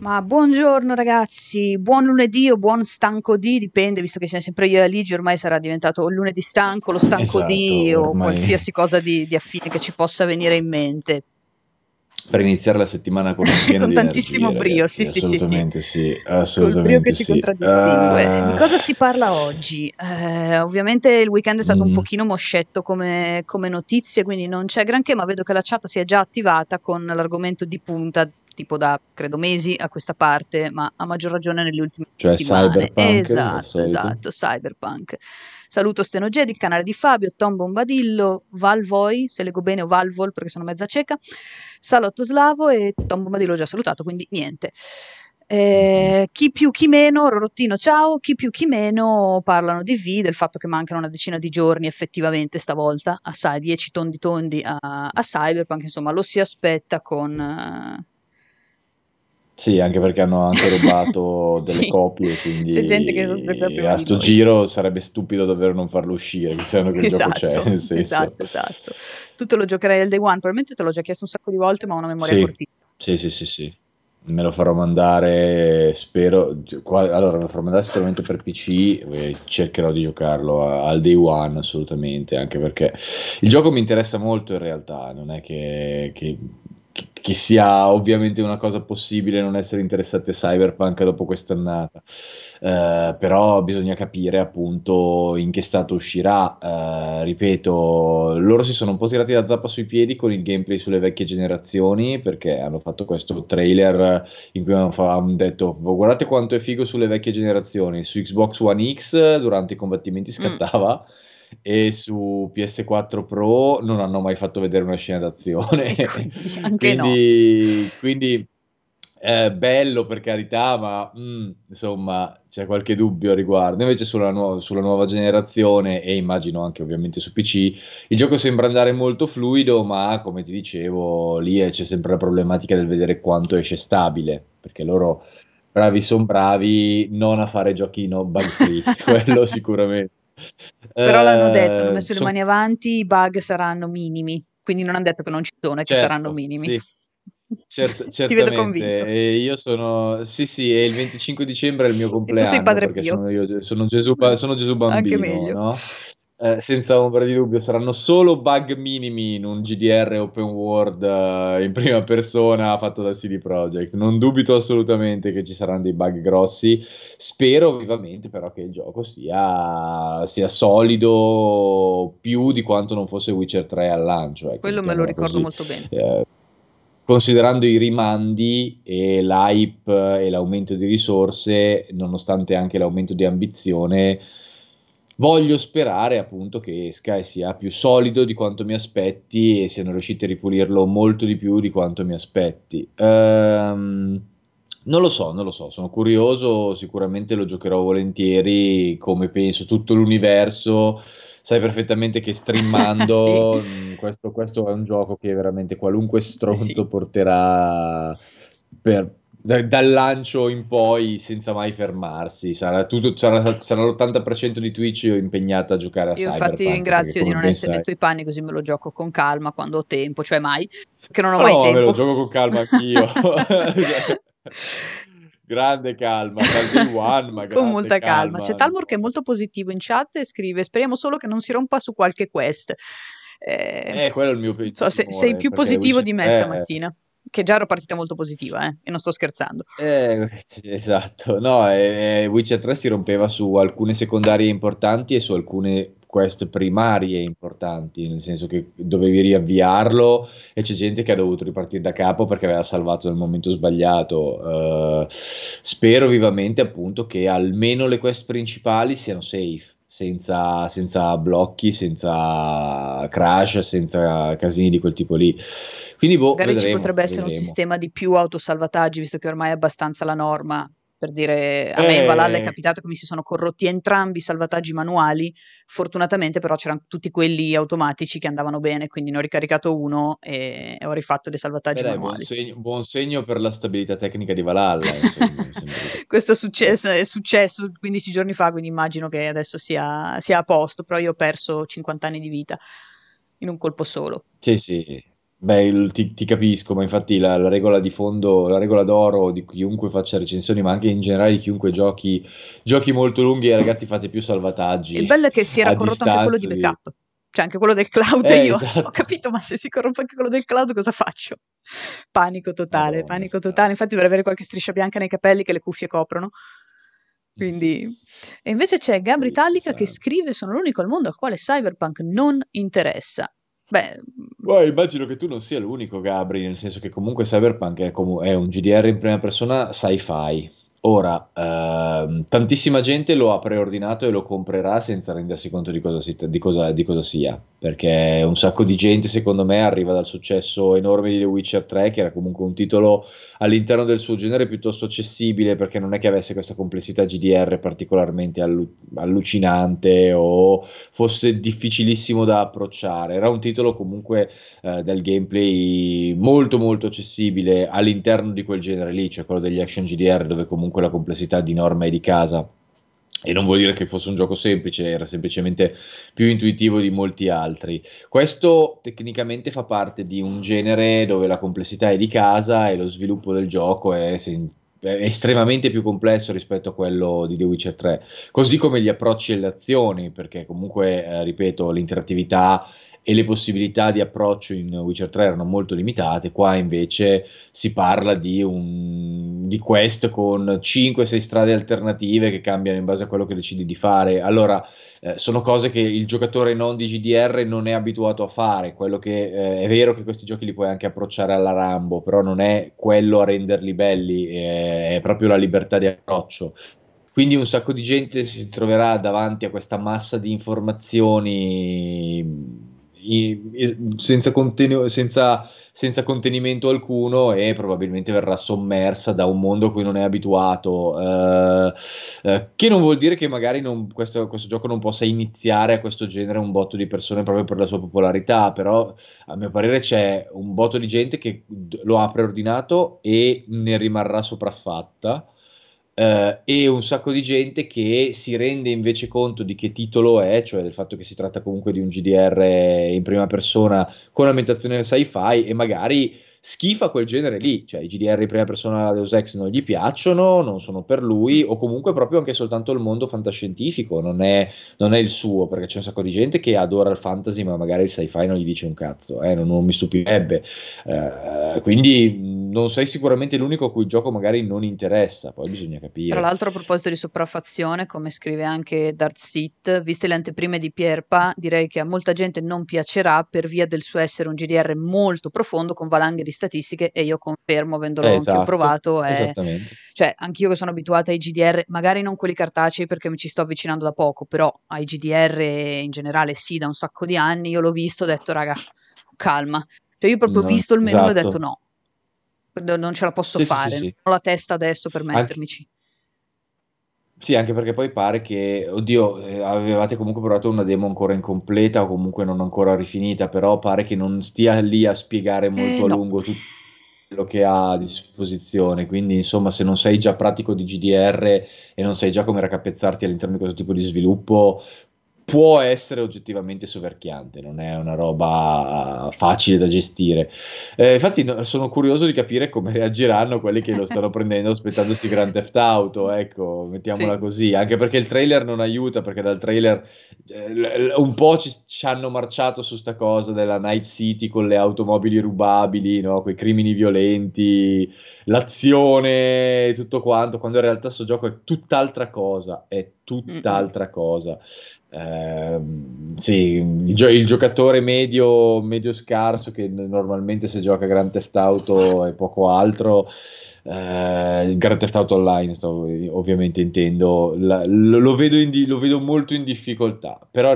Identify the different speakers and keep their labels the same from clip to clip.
Speaker 1: Ma buongiorno ragazzi, buon lunedì o buon stanco di, dipende, visto che siamo sempre io e Aligi, ormai sarà diventato il lunedì stanco, lo stanco di
Speaker 2: Esatto,
Speaker 1: o
Speaker 2: ormai
Speaker 1: qualsiasi cosa di, di affine che ci possa venire in mente.
Speaker 2: per iniziare la settimana con un
Speaker 1: Con
Speaker 2: di
Speaker 1: tantissimo
Speaker 2: energie,
Speaker 1: brio,
Speaker 2: ragazzi,
Speaker 1: sì, sì, sì, sì.
Speaker 2: assolutamente sì,
Speaker 1: Col brio
Speaker 2: assolutamente
Speaker 1: che ci
Speaker 2: sì.
Speaker 1: contraddistingue. Di
Speaker 2: Ah,
Speaker 1: cosa si parla oggi? Eh, ovviamente il weekend è stato un
Speaker 2: mm,
Speaker 1: pochino moscetto come, come notizie, quindi non c'è granché, ma vedo che la chat si è già attivata con l'argomento di punta, tipo da credo mesi a questa parte, ma a maggior ragione nelle ultime
Speaker 2: cioè
Speaker 1: settimane.
Speaker 2: cyberpunk,
Speaker 1: Esatto, esatto, cyberpunk. Saluto Stenogedi, il canale di Fabio, Tom Bombadillo, Valvoi, se leggo bene, o Valvol perché sono mezza cieca, Salotto Slavo e Tom Bombadillo ho già salutato, quindi niente. Eh, chi più chi meno, Rorottino ciao, chi più chi meno parlano di V, del fatto che mancano una decina di giorni effettivamente stavolta, a sai, 10 tondi tondi a, a Cyberpunk, insomma lo si aspetta con... eh,
Speaker 2: Sì, anche perché hanno anche rubato delle
Speaker 1: Sì,
Speaker 2: copie,
Speaker 1: c'è gente che
Speaker 2: quindi
Speaker 1: prima
Speaker 2: a sto
Speaker 1: noi.
Speaker 2: giro sarebbe stupido dover non farlo uscire, considerando che il gioco c'è,
Speaker 1: Esatto, esatto, esatto. Tu te lo giocherai al day one, probabilmente te l'ho già chiesto un sacco di volte, ma ho una memoria
Speaker 2: Sì,
Speaker 1: cortissima.
Speaker 2: sì, sì, sì, sì. Me lo farò mandare, spero. qua- Allora, me lo farò mandare sicuramente per PC cercherò di giocarlo al day one, assolutamente, anche perché il gioco mi interessa molto in realtà, non è che, che- che- sia ovviamente una cosa possibile non essere interessati a Cyberpunk dopo quest'annata. Eh, però bisogna capire appunto in che stato uscirà. Eh, ripeto, loro si sono un po' tirati la zappa sui piedi con il gameplay sulle vecchie generazioni perché hanno fatto questo trailer in cui hanno, detto guardate quanto è figo sulle vecchie generazioni. Su Xbox One X durante i combattimenti
Speaker 1: Mm.
Speaker 2: E su PS4 Pro non hanno mai fatto vedere una scena d'azione.
Speaker 1: Quindi anche no.
Speaker 2: Quindi, quindi è bello per carità, ma mm, insomma c'è qualche dubbio a riguardo. Invece sulla, nuova- sulla nuova generazione e immagino anche ovviamente su PC, il gioco sembra andare molto fluido, ma come ti dicevo, lì eh, c'è sempre la problematica del vedere quanto esce stabile, perché loro bravi sono bravi non a fare giochi no bug free, quello sicuramente.
Speaker 1: Però l'hanno detto, hanno
Speaker 2: Eh,
Speaker 1: messo le mani avanti, i bug saranno minimi, quindi non hanno detto che non ci sono e che saranno
Speaker 2: Certo,
Speaker 1: minimi.
Speaker 2: sì, Cert-
Speaker 1: Ti vedo
Speaker 2: certamente.
Speaker 1: convinto.
Speaker 2: E io sono, sì, sì, e il 25 dicembre è il mio
Speaker 1: E tu sei
Speaker 2: compleanno
Speaker 1: Padre Pio.
Speaker 2: sono io, sono Gesù, sono Gesù
Speaker 1: Anche
Speaker 2: bambino,
Speaker 1: meglio.
Speaker 2: no? Eh, senza ombra di dubbio, saranno solo bug minimi in un GDR open world eh, in prima persona fatto da CD Projekt. Non dubito assolutamente che ci saranno dei bug grossi. Spero vivamente però che il gioco sia, sia solido più di quanto non fosse Witcher 3 al lancio, ecco,
Speaker 1: Quello me lo ricordo
Speaker 2: così.
Speaker 1: molto bene.
Speaker 2: Eh, considerando i rimandi e l'hype e l'aumento di risorse, nonostante anche l'aumento di ambizione, voglio sperare appunto che esca e sia più solido di quanto mi aspetti e siano riusciti a ripulirlo molto di più di quanto mi aspetti. Ehm, non lo so, non lo so, sono curioso, sicuramente lo giocherò volentieri, come penso tutto l'universo. Sai perfettamente che streamando
Speaker 1: Sì.
Speaker 2: mh, questo, questo è un gioco che veramente qualunque stronzo
Speaker 1: Sì.
Speaker 2: porterà per- da- dal lancio in poi senza mai fermarsi. Sarà, tutto, sarà, sarà l'80% di Twitch impegnata a giocare a
Speaker 1: Io infatti
Speaker 2: Cyberpunk.
Speaker 1: ringrazio
Speaker 2: perché
Speaker 1: di non
Speaker 2: ben
Speaker 1: essere nei tuoi panni, così me lo gioco con calma quando ho tempo, cioè mai, perché non ho
Speaker 2: Ma
Speaker 1: mai
Speaker 2: no, me lo
Speaker 1: tempo.
Speaker 2: gioco con calma anch'io. Grande calma, day one, ma
Speaker 1: Con
Speaker 2: grande
Speaker 1: molta calma. C'è
Speaker 2: calma.
Speaker 1: Talmor che è molto positivo in chat e scrive: Speriamo solo che non si rompa su qualche quest. Eh,
Speaker 2: Eh, quello è il mio
Speaker 1: non so, se-
Speaker 2: timore,
Speaker 1: sei più positivo
Speaker 2: Witcher
Speaker 1: di me
Speaker 2: 3
Speaker 1: stamattina. Che già ero partita molto positiva, eh, e non sto scherzando.
Speaker 2: Eh, esatto, no, eh, eh, Witcher 3 si rompeva su alcune secondarie importanti e su alcune quest primarie importanti, nel senso che dovevi riavviarlo e c'è gente che ha dovuto ripartire da capo perché aveva salvato nel momento sbagliato. Eh, spero vivamente appunto che almeno le quest principali siano safe. Senza, senza blocchi, senza crash, senza casini di quel tipo lì. Quindi, boh,
Speaker 1: Magari ci
Speaker 2: vedremo,
Speaker 1: potrebbe essere un
Speaker 2: vedremo.
Speaker 1: sistema di più autosalvataggi, visto che ormai è abbastanza la norma. Per dire, a me in Valhalla è
Speaker 2: Eh,
Speaker 1: capitato che mi si sono corrotti entrambi i salvataggi manuali. Fortunatamente, però, c'erano tutti quelli automatici che andavano bene, quindi ne ho ricaricato uno e ho rifatto dei
Speaker 2: Beh,
Speaker 1: salvataggi
Speaker 2: buon
Speaker 1: manuali.
Speaker 2: segno, buon segno per la stabilità tecnica di Valhalla, insomma,
Speaker 1: Questo è successo, è successo 15 giorni fa, quindi immagino che adesso sia, sia a posto, però io ho perso 50 anni di vita in un colpo solo.
Speaker 2: Sì, sì, Beh, ti, ti, capisco, ma infatti la, la, regola di fondo, la regola d'oro di chiunque faccia recensioni, ma anche in generale di chiunque giochi, giochi molto lunghi, ragazzi fate più salvataggi.
Speaker 1: Il bello è che si era corrotto anche quello di backup, cioè anche quello del cloud. Eh, io esatto. ho capito, ma se si corrompe anche quello del cloud, cosa faccio? Panico totale, oh, panico totale. Infatti dovrei avere qualche striscia bianca nei capelli che le cuffie coprono. Quindi... E invece c'è Gabri Tallica che scrive: Sono l'unico al mondo al quale Cyberpunk non interessa. Beh,
Speaker 2: Beh, immagino che tu non sia l'unico, Gabri, nel senso che comunque Cyberpunk è, com- è un GDR in prima persona sci-fi. Ora, ehm, tantissima gente lo ha preordinato e lo comprerà senza rendersi conto di cosa, si, di cosa, di cosa sia, perché un sacco di gente, secondo me, arriva dal successo enorme di The Witcher 3, che era comunque un titolo all'interno del suo genere piuttosto accessibile, perché non è che avesse questa complessità GDR particolarmente allu- allucinante o fosse difficilissimo da approcciare. Era un titolo comunque eh, del gameplay molto molto accessibile all'interno di quel genere lì, cioè quello degli action GDR, dove comunque comunque la complessità di norma e di casa. E non vuol dire che fosse un gioco semplice, era semplicemente più intuitivo di molti altri. Questo tecnicamente fa parte di un genere dove la complessità è di casa e lo sviluppo del gioco è, è estremamente più complesso rispetto a quello di The Witcher 3, così come gli approcci e le azioni, perché comunque, eh, ripeto, l'interattività e le possibilità di approccio in Witcher 3 erano molto limitate, qua invece si parla di, un, di quest con 5-6 strade alternative che cambiano in base a quello che decidi di fare. Allora, eh, sono cose che il giocatore non di GDR non è abituato a fare, quello che eh, è vero che questi giochi li puoi anche approcciare alla Rambo, però non è quello a renderli belli, è, è proprio la libertà di approccio. Quindi un sacco di gente si troverà davanti a questa massa di informazioni senza, conten- senza, senza, contenimento alcuno e probabilmente verrà sommersa da un mondo a cui non è abituato. Eh, eh, che non vuol dire che magari non, questo, questo, gioco non possa iniziare a questo genere un botto di persone proprio per la sua popolarità, però a mio parere c'è un botto di gente che lo ha preordinato e ne rimarrà sopraffatta Uh, e un sacco di gente che si rende invece conto di che titolo è, cioè del fatto che si tratta comunque di un GDR in prima persona con ambientazione sci-fi e magari schifa quel genere lì, cioè i GDR in prima persona Deus Ex non gli piacciono, non sono per lui o comunque proprio anche soltanto il mondo fantascientifico non è, non è il suo, perché c'è un sacco di gente che adora il fantasy ma magari il sci-fi non gli dice un cazzo, eh, non, non, mi stupirebbe, uh, quindi non sei sicuramente l'unico a cui il gioco magari non interessa, poi bisogna capire.
Speaker 1: Tra l'altro a proposito di sopraffazione, come scrive anche Darth Seat, viste le anteprime di Pierpa, direi che a molta gente non piacerà per via del suo essere un GDR molto profondo con valanghe di statistiche e io confermo, avendolo esatto, anche provato, è... Cioè, anch'io che sono abituata ai GDR, magari non quelli cartacei perché mi ci sto avvicinando da poco, però ai GDR in generale sì, da un sacco di anni, io l'ho visto, ho detto raga, calma. Cioè io ho proprio no, visto il menu esatto. e ho detto esatto. no, non ce la posso sì, fare, sì, sì, non ho la testa adesso per mettermici.
Speaker 2: Anche... Sì, anche perché poi pare che, oddio, eh, avevate comunque provato una demo ancora incompleta o comunque non ancora rifinita, però pare che non stia lì a spiegare molto eh, a lungo tutto quello che ha a disposizione. Quindi, insomma, se non sei già pratico di GDR e non sai già come raccapezzarti all'interno di questo tipo di sviluppo, può essere oggettivamente soverchiante, non è una roba facile da gestire. Eh, infatti no, sono curioso di capire come reagiranno quelli che lo stanno prendendo aspettandosi Grand Theft Auto, ecco, mettiamola sì. così, anche perché il trailer non aiuta, perché dal trailer eh, un po' ci, ci, hanno marciato su sta cosa della Night City con le automobili rubabili, no? quei crimini violenti, l'azione, tutto quanto, quando in realtà questo gioco è tutt'altra cosa, è tutt'altra cosa. Eh, sì, il, gio- il, giocatore medio, medio scarso che normalmente se gioca Grand Theft Auto e poco altro, eh, Grand Theft Auto Online, sto, ovviamente intendo, la, lo, lo, vedo di- lo, vedo molto in difficoltà, però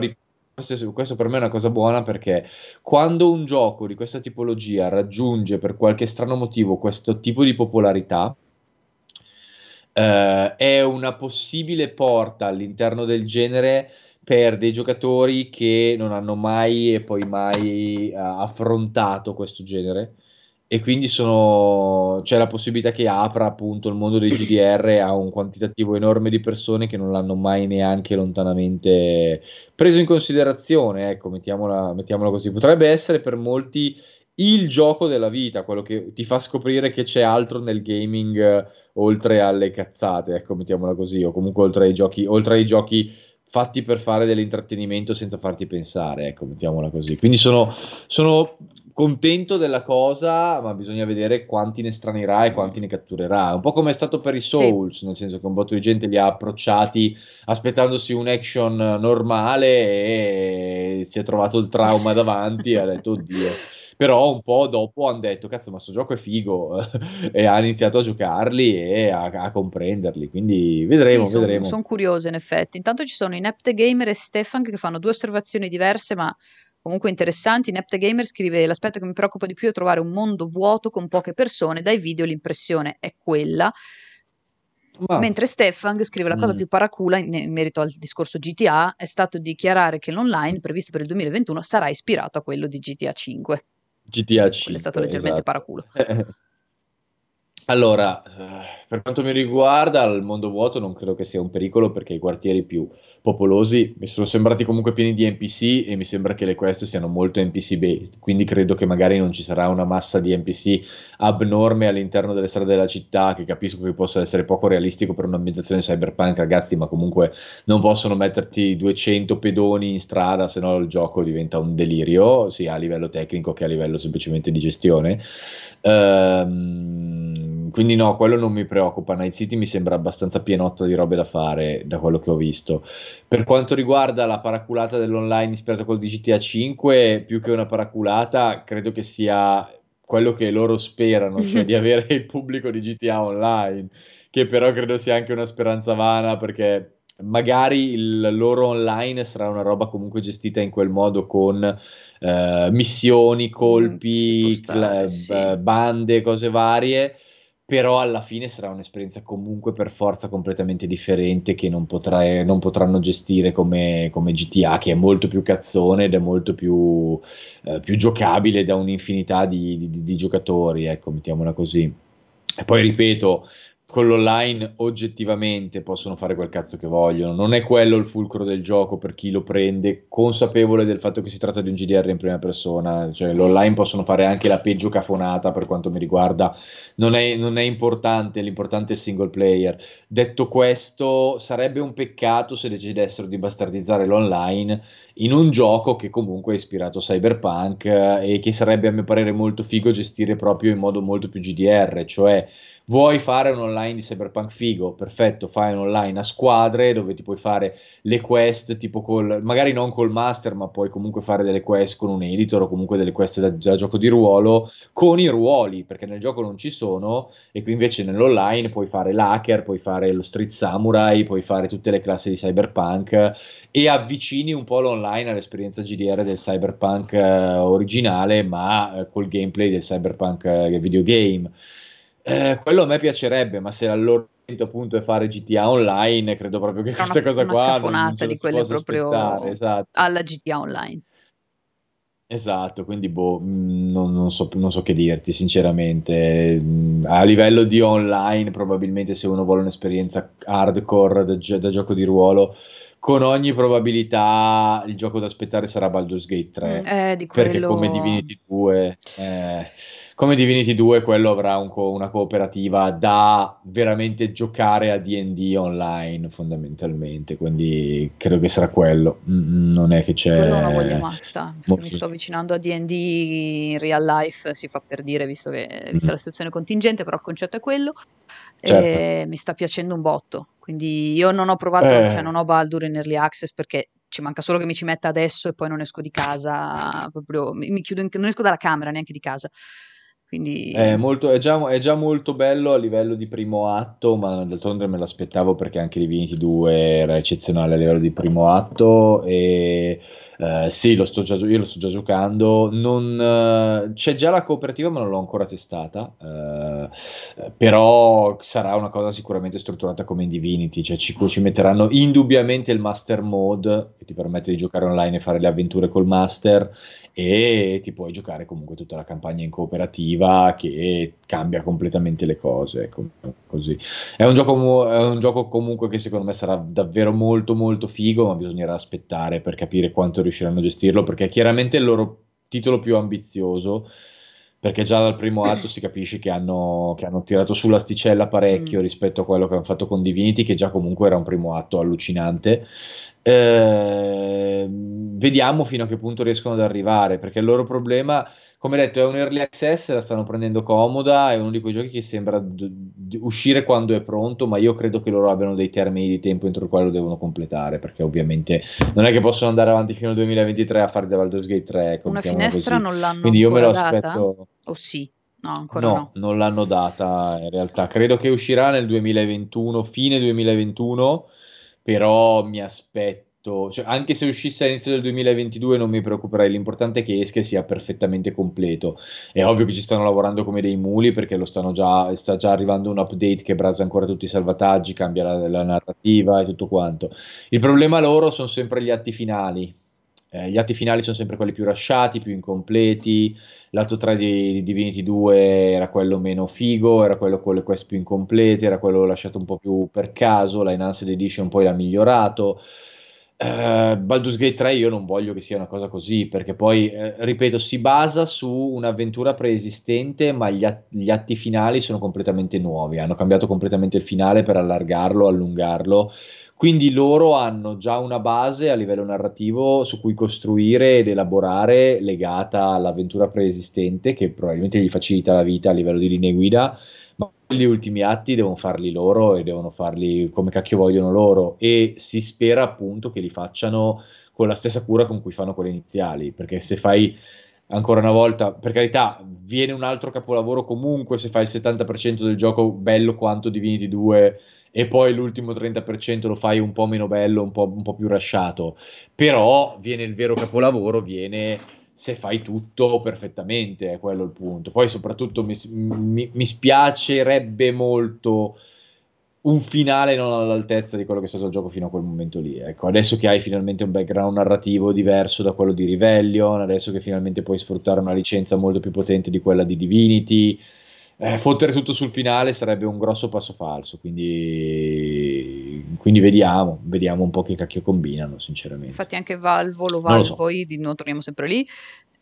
Speaker 2: questo, questo, per me è una cosa buona perché quando un gioco di questa tipologia raggiunge per qualche strano motivo questo tipo di popolarità, eh, è una possibile porta all'interno del genere per dei giocatori che non hanno mai e poi mai uh, affrontato questo genere e quindi sono, c'è la possibilità che apra appunto il mondo dei GDR a un quantitativo enorme di persone che non l'hanno mai neanche lontanamente preso in considerazione, ecco, mettiamola, mettiamola così. Potrebbe essere per molti il gioco della vita, quello che ti fa scoprire che c'è altro nel gaming eh, oltre alle cazzate, ecco, mettiamola così, o comunque oltre ai giochi, oltre ai giochi fatti per fare dell'intrattenimento senza farti pensare, ecco, mettiamola così. Quindi sono, sono contento della cosa, ma bisogna vedere quanti ne stranirà e quanti ne catturerà. Un po' come è stato per i Souls, sì. nel senso che un botto di gente li ha approcciati aspettandosi un action normale e si è trovato il trauma davanti e ha detto oddio. Però un po' dopo hanno detto cazzo ma questo gioco è figo e ha iniziato a giocarli e a, a comprenderli, quindi vedremo, sì, vedremo.
Speaker 1: Sono curioso in effetti. Intanto ci sono Inept Gamer e Stefan che fanno due osservazioni diverse ma comunque interessanti. Nepte Gamer scrive: L'aspetto che mi preoccupa di più è trovare un mondo vuoto con poche persone. Dai video l'impressione è quella. Ma... Mentre Stefan scrive la cosa mm. più paracula in, in, merito al discorso GTA è stato dichiarare che l'online previsto per il 2021 sarà ispirato a quello di GTA 5.
Speaker 2: GTA 5.
Speaker 1: Quello è stato leggermente esatto. paraculo.
Speaker 2: Allora, eh, per quanto mi riguarda, il mondo vuoto non credo che sia un pericolo perché i quartieri più popolosi mi sono sembrati comunque pieni di NPC e mi sembra che le quest siano molto NPC based, quindi credo che magari non ci sarà una massa di NPC abnorme all'interno delle strade della città, che capisco che possa essere poco realistico per un'ambientazione cyberpunk, ragazzi, ma comunque non possono metterti 200 pedoni in strada, se no il gioco diventa un delirio, sia a livello tecnico che a livello semplicemente di gestione. Ehm quindi no, quello non mi preoccupa. Night City mi sembra abbastanza pienotta di robe da fare da quello che ho visto. Per quanto riguarda la paraculata dell'online ispirata col di GTA 5, più che una paraculata, credo che sia quello che loro sperano, cioè di avere il pubblico di GTA Online, che però credo sia anche una speranza vana perché magari il loro online sarà una roba comunque gestita in quel modo con eh, missioni, colpi, mm, stare, club, sì. bande, cose varie però alla fine sarà un'esperienza comunque per forza completamente differente che non, potrai, non potranno gestire come, come, GTA, che è molto più cazzone ed è molto più, eh, più giocabile da un'infinità di, di, di, giocatori, ecco, mettiamola così. E poi ripeto, con l'online oggettivamente possono fare quel cazzo che vogliono. Non è quello il fulcro del gioco per chi lo prende, consapevole del fatto che si tratta di un GDR in prima persona. Cioè, l'online possono fare anche la peggio cafonata per quanto mi riguarda. Non è, non è importante, l'importante è il single player. Detto questo, sarebbe un peccato se decidessero di bastardizzare l'online in un gioco che comunque è ispirato a cyberpunk eh, e che sarebbe a mio parere molto figo gestire proprio in modo molto più GDR, cioè Vuoi fare un online di Cyberpunk figo? Perfetto, fai un online a squadre dove ti puoi fare le quest tipo col, magari non col master, ma puoi comunque fare delle quest con un editor o comunque delle quest da, da gioco di ruolo con i ruoli, perché nel gioco non ci sono e qui invece nell'online puoi fare l'hacker, puoi fare lo street samurai, puoi fare tutte le classi di Cyberpunk e avvicini un po' l'online all'esperienza GDR del Cyberpunk eh, originale, ma eh, col gameplay del Cyberpunk eh, videogame. Eh, quello a me piacerebbe, ma se loro appunto è fare GTA Online, credo proprio che questa una, cosa
Speaker 1: una
Speaker 2: qua
Speaker 1: non, non di quelle proprio esatto. alla GTA Online.
Speaker 2: Esatto, quindi boh, mm, non, non, so, non, so, che dirti sinceramente. A livello di online, probabilmente se uno vuole un'esperienza hardcore da, da gioco di ruolo, con ogni probabilità il gioco da aspettare sarà Baldur's Gate 3.
Speaker 1: Mm, eh,
Speaker 2: quello... Perché come Divinity 2... Eh, come Divinity 2 quello avrà un co- una cooperativa da veramente giocare a D&D online fondamentalmente, quindi credo che sarà quello, mm, non è che c'è...
Speaker 1: Quello una voglia matta, Molto... mi sto avvicinando a D&D in real life, si fa per dire, visto che vista mm. la situazione contingente, però il concetto è quello, certo. e mi sta piacendo un botto, quindi io non ho provato, eh. cioè non ho Baldur in Early Access perché ci manca solo che mi ci metta adesso e poi non esco di casa, proprio mi, mi chiudo in, non esco dalla camera neanche di casa. Quindi...
Speaker 2: È, molto, è, già, è, già, molto bello a livello di primo atto, ma d'altronde me l'aspettavo perché anche Divinity 2 era eccezionale a livello di primo atto e Uh, sì, lo già, io lo sto già giocando. Non, uh, c'è già la cooperativa, ma non l'ho ancora testata. Uh, però sarà una cosa sicuramente strutturata come in Divinity. Cioè ci, ci, metteranno indubbiamente il Master Mode che ti permette di giocare online e fare le avventure col Master. E ti puoi giocare comunque tutta la campagna in cooperativa che cambia completamente le cose. Ecco, così. È un, gioco, è un gioco comunque che secondo me sarà davvero molto, molto figo. Ma bisognerà aspettare per capire quanto riusciranno a gestirlo, perché è chiaramente il loro titolo più ambizioso. perché già dal primo atto si capisce che hanno, che hanno tirato sull'asticella parecchio mm. rispetto a quello che hanno fatto con Divinity, che già comunque era un primo atto allucinante. Eh, vediamo fino a che punto riescono ad arrivare, perché il loro problema, come detto, è un early access, la stanno prendendo comoda, è uno di quei giochi che sembra d- d- uscire quando è pronto, ma io credo che loro abbiano dei termini di tempo entro il quale lo devono completare, perché ovviamente non è che possono andare avanti fino al 2023 a fare The Baldur's Gate 3.
Speaker 1: Una finestra
Speaker 2: così.
Speaker 1: non l'hanno
Speaker 2: Quindi io me lo
Speaker 1: data?
Speaker 2: aspetto.
Speaker 1: O sì? No, ancora
Speaker 2: no,
Speaker 1: no.
Speaker 2: non l'hanno data in realtà. Credo che uscirà nel 2021, fine 2021, però mi aspetto, cioè, anche se uscisse all'inizio del 2022 non mi preoccuperei, l'importante è che esca e sia perfettamente completo. È ovvio che ci stanno lavorando come dei muli perché già, sta già arrivando un update che brasa ancora tutti i salvataggi, cambia la, la narrativa e tutto quanto. Il problema loro sono sempre gli atti finali eh, gli atti finali sono sempre quelli più rasciati, più incompleti. L'atto 3 di, di, Divinity 2 era quello meno figo, era quello con le quest più incomplete, era quello lasciato un po' più per caso. La Enhanced Edition poi l'ha migliorato. Uh, Baldur's Gate 3 io non voglio che sia una cosa così perché poi, eh, ripeto, si basa su un'avventura preesistente ma gli, at- gli, atti finali sono completamente nuovi, hanno cambiato completamente il finale per allargarlo, allungarlo. Quindi loro hanno già una base a livello narrativo su cui costruire ed elaborare legata all'avventura preesistente che probabilmente gli facilita la vita a livello di linee guida, gli ultimi atti devono farli loro e devono farli come cacchio vogliono loro e si spera appunto che li facciano con la stessa cura con cui fanno quelli iniziali, perché se fai ancora una volta, per carità, viene un altro capolavoro comunque se fai il 70% del gioco bello quanto Divinity 2 e poi l'ultimo 30% lo fai un po' meno bello, un po', un po' più rasciato, però viene il vero capolavoro, viene se fai tutto perfettamente, è quello il punto. Poi soprattutto mi, mi, mi spiacerebbe molto un finale non all'altezza di quello che è stato il gioco fino a quel momento lì. Ecco, adesso che hai finalmente un background narrativo diverso da quello di Rivellion, adesso che finalmente puoi sfruttare una licenza molto più potente di quella di Divinity, eh, fottere tutto sul finale sarebbe un grosso passo falso, quindi, quindi vediamo, vediamo un po' che cacchio combinano, sinceramente.
Speaker 1: Infatti anche Valvo, Valvoi, so. non torniamo sempre lì,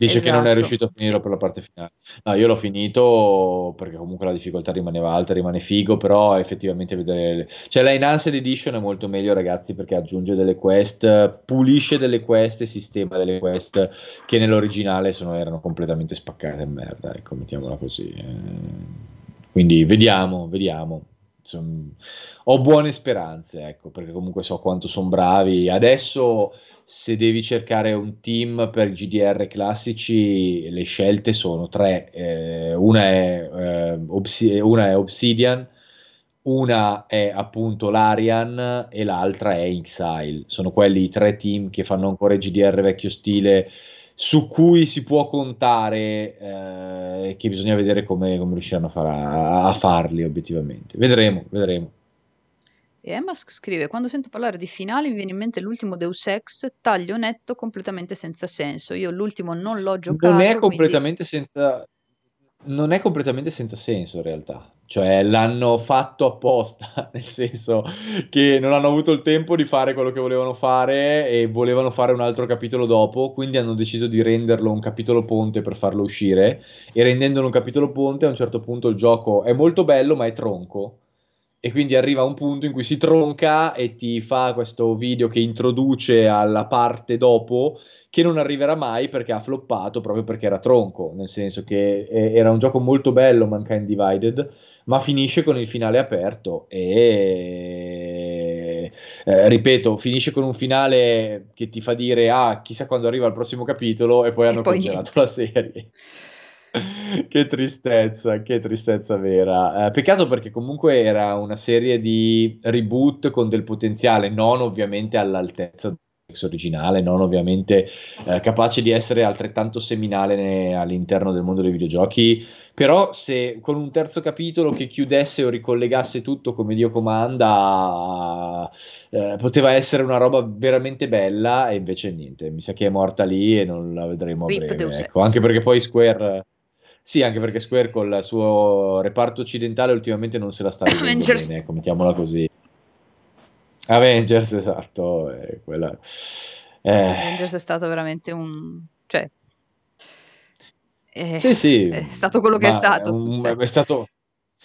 Speaker 2: Dice
Speaker 1: esatto,
Speaker 2: che non è esatto, riuscito a finirlo
Speaker 1: sì.
Speaker 2: per la parte finale. No, io l'ho finito perché comunque la difficoltà rimaneva alta, rimane figo, però effettivamente vedere... Cioè la Enhanced Edition è molto meglio ragazzi perché aggiunge delle quest, pulisce delle quest e sistema delle quest che nell'originale sono, erano completamente spaccate merda, ecco, mettiamola così. Eh, quindi vediamo, vediamo. Insomma, ho buone speranze, ecco, perché comunque so quanto sono bravi. Adesso se devi cercare un team per GDR classici, le scelte sono tre. Eh, una, è, eh, Obs- una, è, Obsidian, una è appunto l'Arian e l'altra è Exile. Sono quelli i tre team che fanno ancora GDR vecchio stile su cui si può contare eh, che bisogna vedere come, come riusciranno a, far, a, a farli obiettivamente. Vedremo, vedremo.
Speaker 1: E Emask scrive: Quando sento parlare di finali mi viene in mente l'ultimo Deus Ex, taglio netto, completamente senza senso. Io l'ultimo non l'ho giocato.
Speaker 2: Non è completamente quindi... senza. Non è completamente senza senso in realtà, cioè l'hanno fatto apposta, nel senso che non hanno avuto il tempo di fare quello che volevano fare e volevano fare un altro capitolo dopo, quindi hanno deciso di renderlo un capitolo ponte per farlo uscire. E rendendolo un capitolo ponte a un certo punto il gioco è molto bello ma è tronco e quindi arriva un punto in cui si tronca e ti fa questo video che introduce alla parte dopo che non arriverà mai perché ha floppato proprio perché era tronco, nel senso che era un gioco molto bello Mankind Divided, ma finisce con il finale aperto e eh, ripeto, finisce con un finale che ti fa dire ah, chissà quando arriva il prossimo capitolo e poi hanno poi congelato niente. la serie. che tristezza, che tristezza vera. Eh, peccato perché comunque era una serie di reboot con del potenziale, non ovviamente all'altezza del originale, non ovviamente eh, capace di essere altrettanto seminale ne, all'interno del mondo dei videogiochi, però se con un terzo capitolo che chiudesse o ricollegasse tutto come Dio comanda, eh, poteva essere una roba veramente bella e invece niente, mi sa che è morta lì e non la vedremo a breve. Ecco, anche perché poi Square sì, anche perché Square con il suo reparto occidentale ultimamente non se la sta vedendo bene, ecco, mettiamola così. Avengers, esatto, è quella...
Speaker 1: Eh. Avengers è stato veramente un... cioè... è,
Speaker 2: sì, sì,
Speaker 1: è stato quello che è stato.
Speaker 2: Un,
Speaker 1: cioè.
Speaker 2: è stato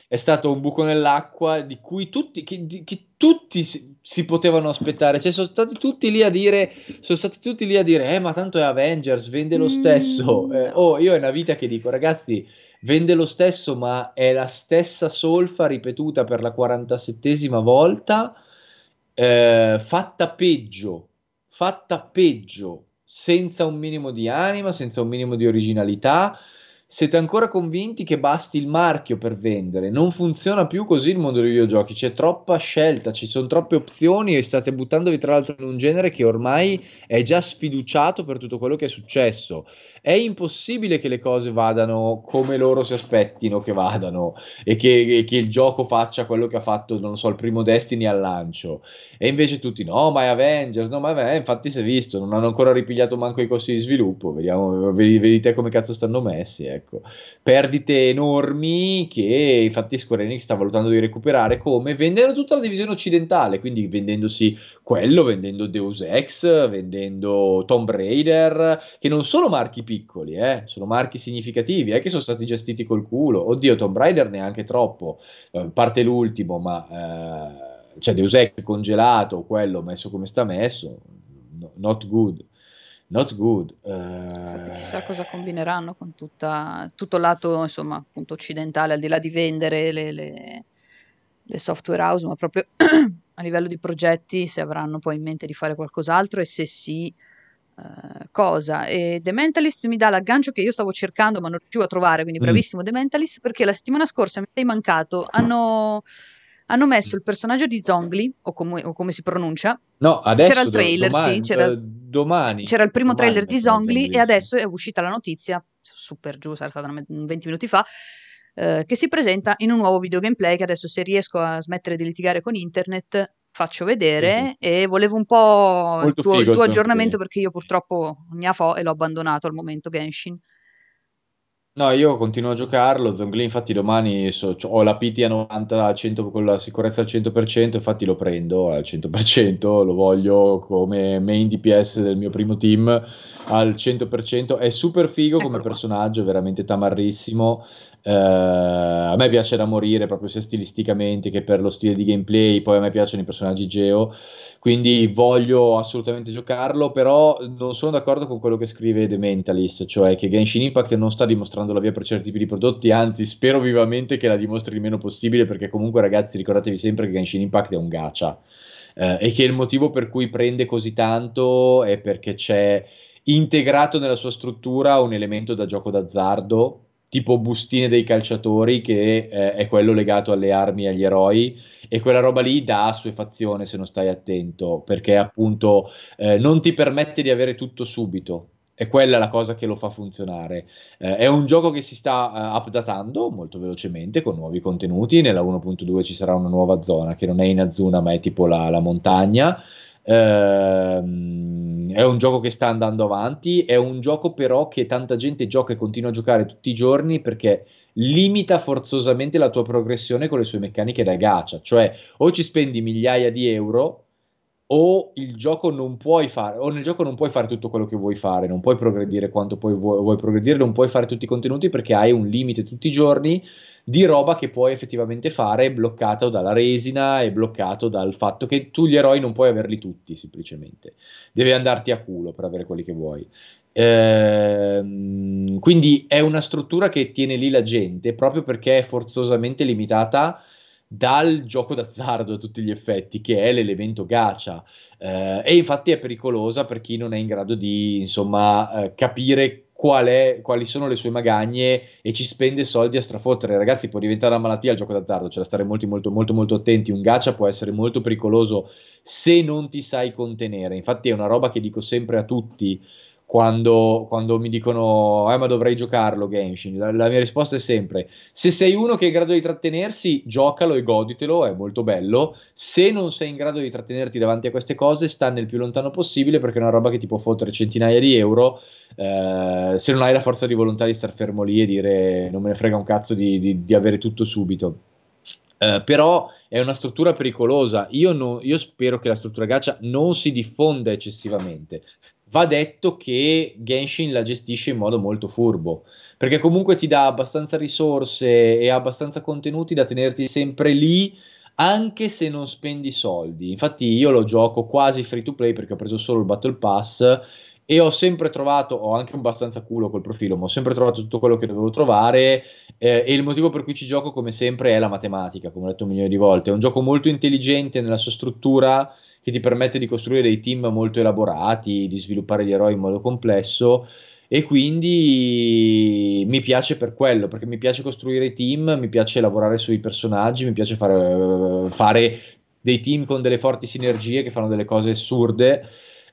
Speaker 2: è stato un buco nell'acqua di cui tutti, che, di, che tutti si, si, potevano aspettare. Cioè, sono stati tutti lì a dire: Sono stati tutti lì a dire: Eh, ma tanto è Avengers, vende lo stesso. Mm, eh, oh, io è una vita che dico, ragazzi, vende lo stesso, ma è la stessa solfa ripetuta per la 47esima volta, eh, fatta peggio, fatta peggio, senza un minimo di anima, senza un minimo di originalità siete ancora convinti che basti il marchio per vendere. Non funziona più così il mondo dei videogiochi, c'è troppa scelta, ci sono troppe opzioni e state buttandovi tra l'altro in un genere che ormai è già sfiduciato per tutto quello che è successo. È impossibile che le cose vadano come loro si aspettino che vadano e che, che il gioco faccia quello che ha fatto, non so, il primo Destiny al lancio. E invece tutti no, ma è Avengers, no, ma è, infatti si è visto, non hanno ancora ripigliato manco i costi di sviluppo, vediamo, vedete come cazzo stanno messi. Ecco. Perdite enormi che infatti Square Enix sta valutando di recuperare come vendendo tutta la divisione occidentale, quindi vendendosi quello, vendendo Deus Ex, vendendo Tomb Raider, che non sono marchi piccoli, eh, sono marchi significativi, è eh, che sono stati gestiti col culo. Oddio, Tomb Raider neanche troppo, a parte l'ultimo, ma eh, cioè Deus Ex congelato, quello messo come sta messo, no, not good not good.
Speaker 1: Infatti, chissà cosa combineranno con tutta, tutto lato insomma, appunto, occidentale, al di là di vendere le, le, le software house, ma proprio a livello di progetti, se avranno poi in mente di fare qualcos'altro e se sì, uh, cosa. E The Mentalist mi dà l'aggancio che io stavo cercando, ma non riuscivo a trovare, quindi mm. bravissimo mm. The Mentalist, perché la settimana scorsa mi sei mancato. Hanno hanno messo il personaggio di Zongli, o come, o come si pronuncia.
Speaker 2: No, adesso
Speaker 1: c'era il trailer,
Speaker 2: domani,
Speaker 1: sì, c'era,
Speaker 2: uh, domani.
Speaker 1: C'era il primo
Speaker 2: domani
Speaker 1: trailer di Zongli e adesso è uscita la notizia, super giù, sarà stata 20 minuti fa, eh, che si presenta in un nuovo video gameplay che adesso se riesco a smettere di litigare con internet faccio vedere mm-hmm. e volevo un po' Molto il tuo, il tuo aggiornamento perché io purtroppo ho e l'ho abbandonato al momento Genshin.
Speaker 2: No, io continuo a giocarlo. Zongli, infatti, domani so, ho la PT a 90 100, con la sicurezza al 100%. Infatti, lo prendo al 100%. Lo voglio come main DPS del mio primo team al 100%. È super figo Eccolo come qua. personaggio, veramente tamarrissimo. Uh, a me piace da morire proprio sia stilisticamente che per lo stile di gameplay. Poi a me piacciono i personaggi Geo, quindi voglio assolutamente giocarlo. Però non sono d'accordo con quello che scrive The Mentalist, cioè che Genshin Impact non sta dimostrando la via per certi tipi di prodotti. Anzi, spero vivamente che la dimostri il meno possibile. Perché comunque, ragazzi, ricordatevi sempre che Genshin Impact è un gacha uh, e che il motivo per cui prende così tanto è perché c'è integrato nella sua struttura un elemento da gioco d'azzardo tipo bustine dei calciatori, che eh, è quello legato alle armi e agli eroi, e quella roba lì dà assuefazione se non stai attento, perché appunto eh, non ti permette di avere tutto subito. È quella la cosa che lo fa funzionare. Eh, è un gioco che si sta uh, updatando molto velocemente con nuovi contenuti. Nella 1.2 ci sarà una nuova zona che non è in Azuna, ma è tipo la, la montagna. Ehm, è un gioco che sta andando avanti, è un gioco però che tanta gente gioca e continua a giocare tutti i giorni perché limita forzosamente la tua progressione con le sue meccaniche da gacha, cioè o ci spendi migliaia di euro o il gioco non puoi fare, o nel gioco non puoi fare tutto quello che vuoi fare, non puoi progredire quanto puoi, vuoi, vuoi progredire, non puoi fare tutti i contenuti perché hai un limite tutti i giorni di roba che puoi effettivamente fare bloccato dalla resina e bloccato dal fatto che tu gli eroi non puoi averli tutti semplicemente, devi andarti a culo per avere quelli che vuoi. Ehm, quindi è una struttura che tiene lì la gente proprio perché è forzosamente limitata dal gioco d'azzardo a tutti gli effetti, che è l'elemento gacha. Eh, e infatti è pericolosa per chi non è in grado di insomma eh, capire qual è, quali sono le sue magagne e ci spende soldi a strafottere. Ragazzi, può diventare una malattia il gioco d'azzardo, c'è da stare molto, molto, molto, molto attenti. Un gacha può essere molto pericoloso se non ti sai contenere. Infatti, è una roba che dico sempre a tutti quando, quando, mi dicono eh, ma dovrei giocarlo Genshin. La, la, mia risposta è sempre se sei uno che è in grado di trattenersi giocalo e goditelo è molto bello. Se non sei in grado di trattenerti davanti a queste cose sta nel più lontano possibile perché è una roba che ti può fottere centinaia di euro. Eh, se non hai la forza di volontà di star fermo lì e dire non me ne frega un cazzo di, di, di avere tutto subito. Uh, però è una struttura pericolosa. Io, no, io, spero che la struttura gacha non si diffonda eccessivamente va detto che Genshin la gestisce in modo molto furbo, perché comunque ti dà abbastanza risorse e abbastanza contenuti da tenerti sempre lì anche se non spendi soldi. Infatti io lo gioco quasi free to play perché ho preso solo il Battle Pass e ho sempre trovato, ho anche abbastanza culo col profilo, ma ho sempre trovato tutto quello che dovevo trovare eh, e il motivo per cui ci gioco come sempre è la matematica, come ho detto un milione di volte. È un gioco molto intelligente nella sua struttura che ti permette di costruire dei team molto elaborati, di sviluppare gli eroi in modo complesso e quindi mi piace per quello, perché mi piace costruire i team, mi piace lavorare sui personaggi, mi piace fare, fare dei team con delle forti sinergie che fanno delle cose assurde.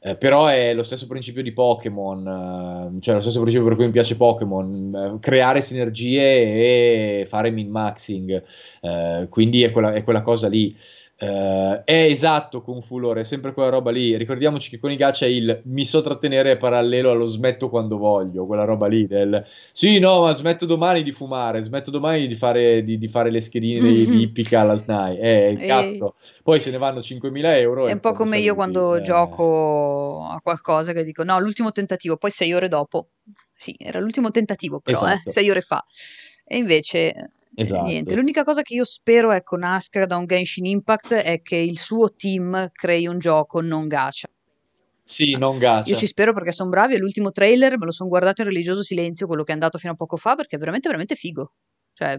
Speaker 2: Eh, però è lo stesso principio di Pokémon, eh, cioè lo stesso principio per cui mi piace Pokémon, eh, creare sinergie e fare min-maxing, eh, quindi è quella, è quella cosa lì. Uh, è esatto con Fulore, è sempre quella roba lì. Ricordiamoci che con i gacha il mi so trattenere parallelo allo smetto quando voglio, quella roba lì del sì, no, ma smetto domani di fumare, smetto domani di fare, di, di fare le schedine mm-hmm. di ippica alla SNAI. Eh, il cazzo. Poi se ne vanno 5.000 euro.
Speaker 1: È un po' come io quando eh. gioco a qualcosa che dico no, l'ultimo tentativo, poi sei ore dopo. Sì, era l'ultimo tentativo, però, eh, esatto. eh, sei ore fa. E invece Esatto. Niente. L'unica cosa che io spero ecco nasca da un Genshin Impact è che il suo team crei un gioco non gacha.
Speaker 2: Sì, non gacha.
Speaker 1: Io ci spero perché sono bravi. È l'ultimo trailer me lo sono guardato in religioso silenzio, quello che è andato fino a poco fa, perché è veramente, veramente figo. Cioè,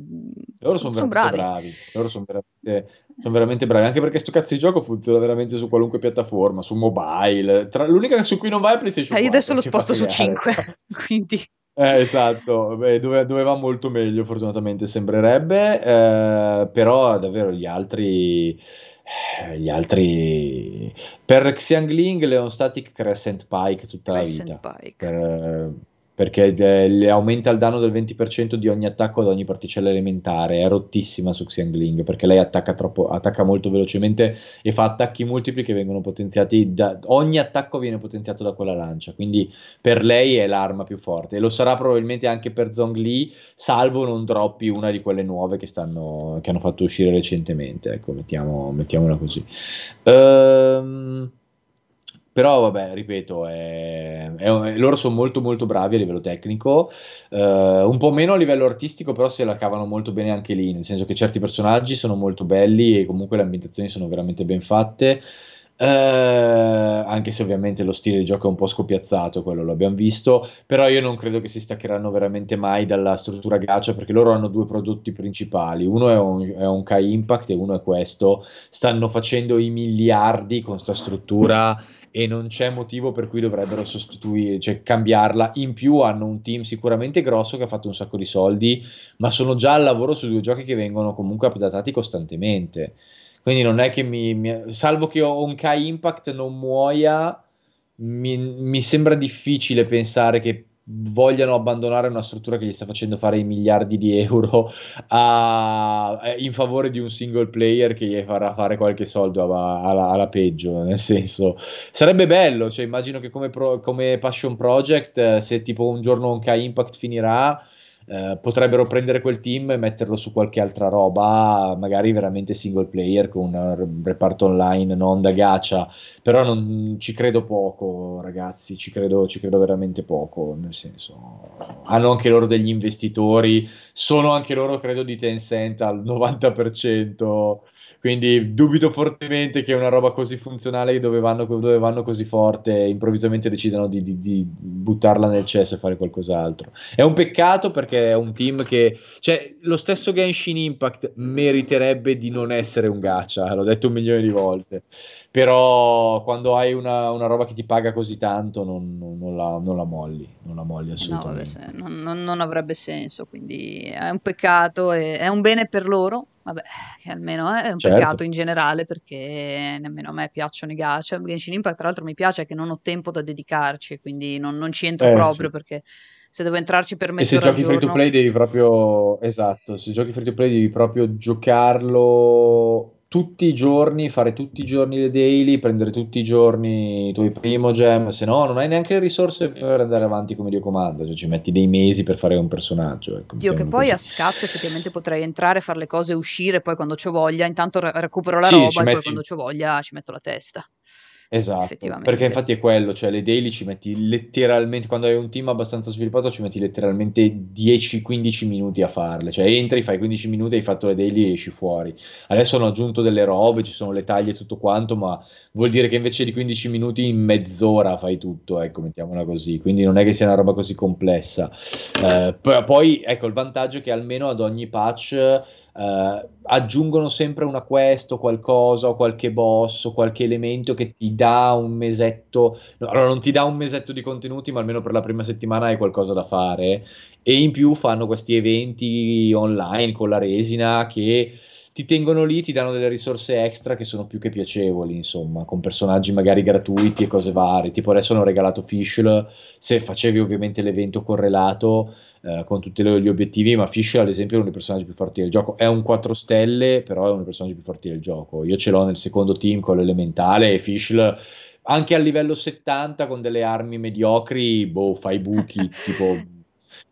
Speaker 2: loro sono, sono bravi. bravi. Loro sono veramente, sono veramente, bravi. Anche perché sto cazzo di gioco funziona veramente su qualunque piattaforma, su mobile. Tra, l'unica su cui non va è PlayStation
Speaker 1: eh, Io adesso lo sposto su 5, quindi...
Speaker 2: Eh, esatto, Beh, dove, dove, va molto meglio fortunatamente sembrerebbe, eh, però davvero gli altri, eh, gli altri per Xiangling Leon Static Crescent Pike tutta Crescent la vita. Pike. Per, perché eh, le aumenta il danno del 20% di ogni attacco ad ogni particella elementare. È rottissima su Xiangling perché lei attacca, troppo, attacca molto velocemente e fa attacchi multipli che vengono potenziati. Da, ogni attacco viene potenziato da quella lancia. Quindi per lei è l'arma più forte. E lo sarà probabilmente anche per Zhongli, salvo non droppi una di quelle nuove che, stanno, che hanno fatto uscire recentemente. Ecco, mettiamo, mettiamola così. Ehm. Però vabbè, ripeto, è, è, loro sono molto molto bravi a livello tecnico, uh, un po' meno a livello artistico, però se la cavano molto bene anche lì, nel senso che certi personaggi sono molto belli e comunque le ambientazioni sono veramente ben fatte. Uh, anche se ovviamente lo stile di gioco è un po' scopiazzato, quello lo abbiamo visto, però io non credo che si staccheranno veramente mai dalla struttura gacha perché loro hanno due prodotti principali, uno è un, è un Kai Impact e uno è questo, stanno facendo i miliardi con questa struttura e non c'è motivo per cui dovrebbero sostituire, cioè cambiarla. In più hanno un team sicuramente grosso che ha fatto un sacco di soldi, ma sono già al lavoro su due giochi che vengono comunque updatati costantemente. Quindi non è che mi, mi salvo che un Kai Impact non muoia, mi, mi sembra difficile pensare che vogliano abbandonare una struttura che gli sta facendo fare i miliardi di euro a, eh, in favore di un single player che gli farà fare qualche soldo alla, alla, peggio nel senso sarebbe bello cioè immagino che come, pro, come passion project eh, se tipo un giorno un K Impact finirà eh, potrebbero prendere quel team e metterlo su qualche altra roba, magari veramente single player con un reparto online non da gacha, però non, ci credo poco ragazzi, ci credo, ci credo veramente poco, nel senso hanno anche loro degli investitori, sono anche loro credo di Tencent al 90%, quindi dubito fortemente che una roba così funzionale dove vanno, dove vanno così forte improvvisamente decidano di, di, di buttarla nel cesso e fare qualcos'altro. È un peccato perché perché è un team che, cioè, lo stesso Genshin Impact meriterebbe di non essere un gacha, l'ho detto un milione di volte, però quando hai una, una roba che ti paga così tanto non, non, non, la, non la, molli, non la molli assolutamente.
Speaker 1: No, vabbè, non, avrebbe senso, quindi è un peccato, e è un bene per loro, Vabbè, che almeno è un certo. peccato in generale perché nemmeno a me piacciono i gacha. Genshin Impact, tra l'altro, mi piace che non ho tempo da dedicarci, quindi non, non ci entro eh, proprio sì. perché se devo entrarci per mezz'ora
Speaker 2: E se giochi free to play devi proprio, esatto, se giochi free to play devi proprio giocarlo tutti i giorni, fare tutti i giorni le daily, prendere tutti i giorni i tuoi primo gem, se no non hai neanche le risorse per andare avanti come Dio comanda, cioè ci metti dei mesi per fare un personaggio.
Speaker 1: Ecco, Dio che poi così. a scazzo effettivamente potrei entrare, fare le cose, uscire, poi quando ho voglia, intanto recupero la sì, roba e metti... poi quando ho voglia ci metto la testa.
Speaker 2: Esatto, perché infatti è quello, cioè le daily ci metti letteralmente, quando hai un team abbastanza sviluppato ci metti letteralmente 10-15 minuti a farle, cioè entri, fai 15 minuti, hai fatto le daily e esci fuori. Adesso hanno aggiunto delle robe, ci sono le taglie e tutto quanto, ma vuol dire che invece di 15 minuti in mezz'ora fai tutto, ecco, mettiamola così, quindi non è che sia una roba così complessa. Eh, poi, ecco, il vantaggio è che almeno ad ogni patch Uh, aggiungono sempre una quest o qualcosa o qualche boss o qualche elemento che ti dà un mesetto allora non ti dà un mesetto di contenuti ma almeno per la prima settimana hai qualcosa da fare. E in più fanno questi eventi online con la resina che ti tengono lì, ti danno delle risorse extra che sono più che piacevoli, insomma, con personaggi magari gratuiti e cose varie. Tipo adesso hanno regalato Fischl, se facevi ovviamente l'evento correlato eh, con tutti gli obiettivi, ma Fischl ad esempio è uno dei personaggi più forti del gioco. È un 4 stelle, però è uno dei personaggi più forti del gioco. Io ce l'ho nel secondo team con l'elementale e Fischl anche a livello 70 con delle armi mediocri, boh, fai buchi, tipo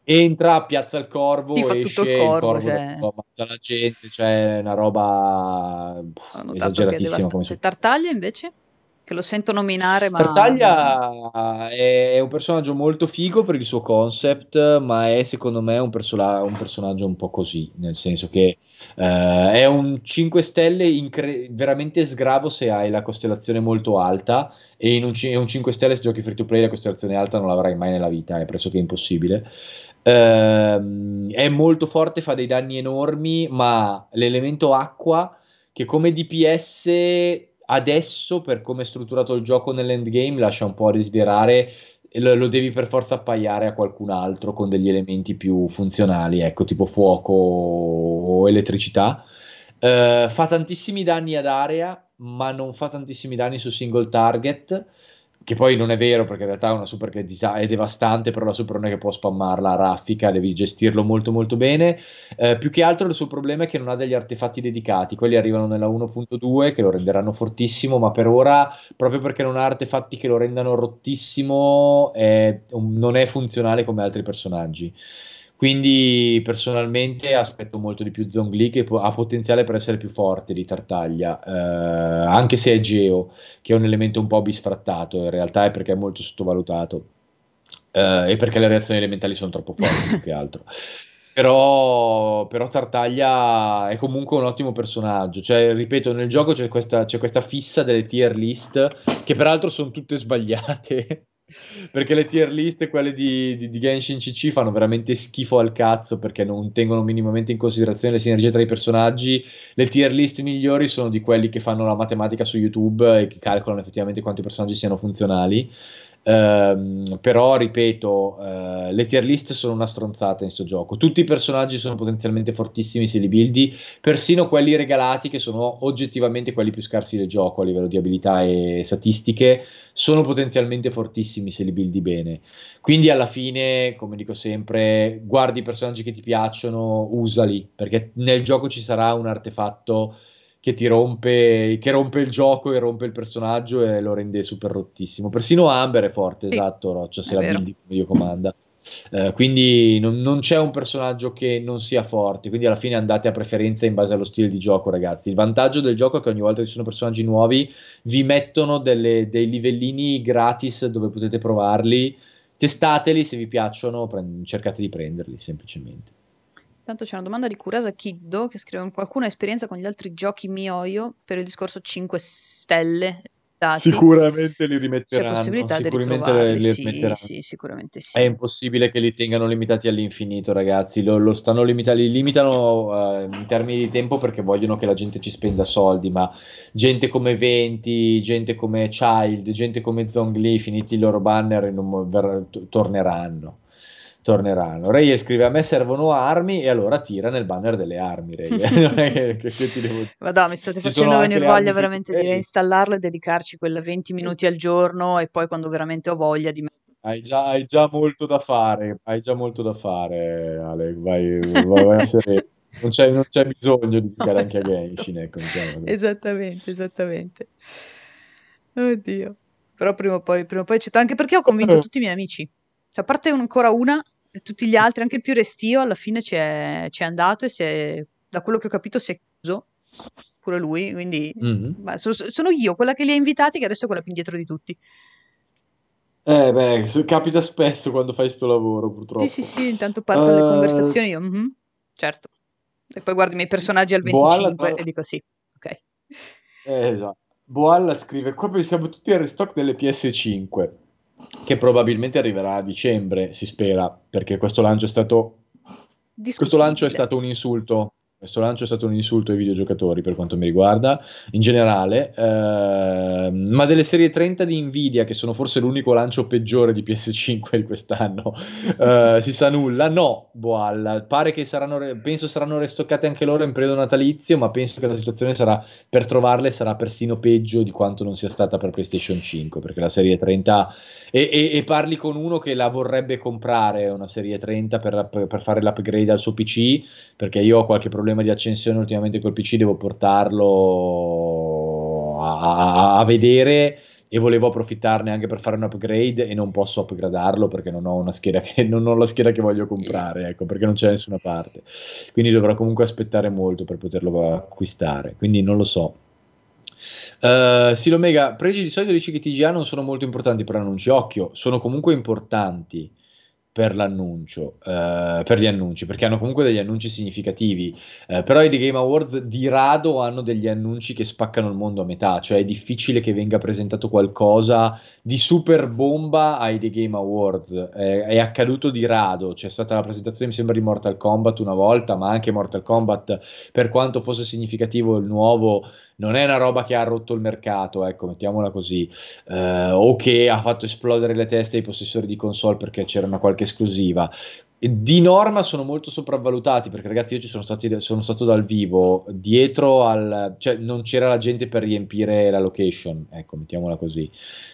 Speaker 2: entra, piazza il corvo, Ti fa esce, tutto il corvo, il corvo cioè... ammazza la gente, cioè una roba esageratissima. Come
Speaker 1: su... Tartaglia invece? Che lo sento nominare, ma...
Speaker 2: Tartaglia è, un personaggio molto figo per il suo concept, ma è secondo me un, perso- un personaggio un po' così, nel senso che uh, è un 5 stelle incre- veramente sgravo se hai la costellazione molto alta e in un, c- un 5 stelle se giochi free to play la costellazione alta non l'avrai mai nella vita, è pressoché impossibile. Uh, è molto forte, fa dei danni enormi, ma l'elemento acqua che come DPS adesso per come è strutturato il gioco nell'endgame lascia un po' a desiderare lo, lo, devi per forza appaiare a qualcun altro con degli elementi più funzionali, ecco, tipo fuoco o elettricità. Uh, fa tantissimi danni ad area, ma non fa tantissimi danni su single target che poi non è vero perché in realtà è una super che è devastante, però la super non è che può spammarla raffica, devi gestirlo molto molto bene. Eh, più che altro il suo problema è che non ha degli artefatti dedicati, quelli arrivano nella 1.2 che lo renderanno fortissimo, ma per ora, proprio perché non ha artefatti che lo rendano rottissimo, è, non è funzionale come altri personaggi. Quindi personalmente aspetto molto di più Zongli che po- ha potenziale per essere più forte di Tartaglia, eh, anche se è Geo, che è un elemento un po' bisfrattato, in realtà è perché è molto sottovalutato eh, e perché le reazioni elementali sono troppo forti più che altro. Però, però, Tartaglia è comunque un ottimo personaggio. Cioè, ripeto, nel gioco c'è questa, c'è questa fissa delle tier list che peraltro sono tutte sbagliate perché le tier list, quelle di, di, di, Genshin CC, fanno veramente schifo al cazzo perché non tengono minimamente in considerazione le sinergie tra i personaggi. Le tier list migliori sono di quelli che fanno la matematica su YouTube e che calcolano effettivamente quanti personaggi siano funzionali. Uh, però ripeto, uh, le tier list sono una stronzata in questo gioco. Tutti i personaggi sono potenzialmente fortissimi se li buildi, persino quelli regalati, che sono oggettivamente quelli più scarsi del gioco a livello di abilità e statistiche, sono potenzialmente fortissimi se li buildi bene. Quindi alla fine, come dico sempre, guardi i personaggi che ti piacciono, usali, perché nel gioco ci sarà un artefatto che ti rompe, che rompe il gioco e rompe il personaggio e lo rende super rottissimo. Persino Amber è forte, sì, esatto, Roccia, se la vero. buildi come io comanda. Uh, quindi non, non, c'è un personaggio che non sia forte, quindi alla fine andate a preferenza in base allo stile di gioco, ragazzi. Il vantaggio del gioco è che ogni volta che ci sono personaggi nuovi vi mettono delle, dei livellini gratis dove potete provarli, testateli, se vi piacciono prend- cercate di prenderli semplicemente.
Speaker 1: Tanto c'è una domanda di Curasa Kiddo che scrive: Qualcuno ha esperienza con gli altri giochi Mioio per il discorso 5 stelle?
Speaker 2: Dati. Sicuramente li rimetteranno.
Speaker 1: C'è possibilità
Speaker 2: sicuramente
Speaker 1: di li, sì, sì, sicuramente sì.
Speaker 2: È impossibile che li tengano limitati all'infinito, ragazzi. Lo, lo stanno limitando, li limitano uh, in termini di tempo perché vogliono che la gente ci spenda soldi. Ma gente come Venti, gente come Child, gente come Zongli, finiti i loro banner, non ver- torneranno torneranno. Ray scrive: A me servono armi, e allora tira nel banner delle armi. Ray. non è che, che, che ti devo
Speaker 1: Madonna, mi state Ci facendo venire voglia veramente di reinstallarlo e dedicarci quella 20 minuti al giorno, e poi quando veramente ho voglia di
Speaker 2: hai già, hai già molto da fare, hai già molto da fare, Ale. Vai, vai, vai a sereno. Non c'è, non c'è, bisogno di giocare no, anche esatto. a Genshin. Ecco,
Speaker 1: esattamente, esattamente. Oddio. Però prima o poi, prima o poi c'è anche perché ho convinto tutti i miei amici. Cioè, a parte ancora una, tutti gli altri, anche il più restio, alla fine ci è, ci è andato e si è, da quello che ho capito si è chiuso. pure lui, quindi
Speaker 2: Mhm.
Speaker 1: beh, so- so- sono io quella che li ha invitati, che adesso è quella più indietro di tutti.
Speaker 2: Eh, beh, capita spesso quando fai sto lavoro,
Speaker 1: Sì,
Speaker 2: purtroppo.
Speaker 1: sì, sì, intanto partono le
Speaker 2: Eh,
Speaker 1: conversazioni, io, "Mhm, certo. E poi guardo i miei personaggi al
Speaker 2: Boalla,
Speaker 1: 25
Speaker 2: tra-
Speaker 1: e dico sì, ok.
Speaker 2: Eh, esatto. Boalla scrive: Qua pensiamo tutti al restock delle PS5, che probabilmente arriverà a dicembre, si spera, perché questo lancio è stato. Questo lancio è stato un insulto. Questo lancio è stato un insulto ai videogiocatori per quanto mi riguarda, in generale, ehm, ma delle serie 30 di Nvidia, che sono forse l'unico lancio peggiore di PS5 di quest'anno, eh, si sa nulla. No, Boalla, pare che saranno, penso saranno restoccate anche loro in periodo natalizio, ma penso che la situazione sarà, per trovarle sarà persino peggio di quanto non sia stata per PlayStation 5, perché la serie 30 e, e- e parli con uno che la vorrebbe comprare una serie 30 per, per fare l'upgrade al suo PC, perché io ho qualche problema di accensione ultimamente col PC, devo portarlo a, a- vedere e volevo approfittarne anche per fare un upgrade e non posso upgradarlo perché non ho una scheda che non ho la scheda che voglio comprare, ecco, perché non c'è da nessuna parte. Quindi dovrò comunque aspettare molto per poterlo acquistare, quindi non lo so. Uh, Silomega, pregi di solito dici che TGA non sono molto importanti per l'annuncio. Occhio, sono comunque importanti per l'annuncio, uh, per gli annunci, perché hanno comunque degli annunci significativi. Uh, però i The Game Awards di rado hanno degli annunci che spaccano il mondo a metà, cioè è difficile che venga presentato qualcosa di super bomba ai The Game Awards. È, è accaduto di rado, c'è stata la presentazione, mi sembra, di Mortal Kombat una volta, ma anche Mortal Kombat, per quanto fosse significativo il nuovo non è una roba che ha rotto il mercato, ecco, mettiamola così, eh, o che ha fatto esplodere le teste ai possessori di console perché c'era una qualche esclusiva. Di norma sono molto sopravvalutati perché ragazzi io ci sono, stati, sono stato dal vivo dietro al cioè non c'era la gente per riempire la location ecco mettiamola così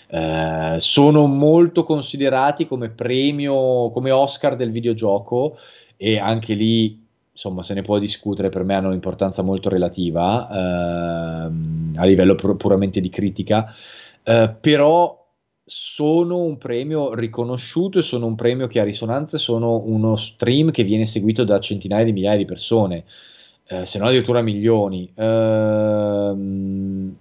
Speaker 2: eh, sono molto considerati come premio come Oscar del videogioco e anche lì insomma se ne può discutere, per me hanno un'importanza molto relativa ehm, a livello pur- puramente di critica, eh, però sono un premio riconosciuto e sono un premio che ha risonanza, sono uno stream che viene seguito da centinaia di migliaia di persone, eh, se non addirittura milioni. Ehm,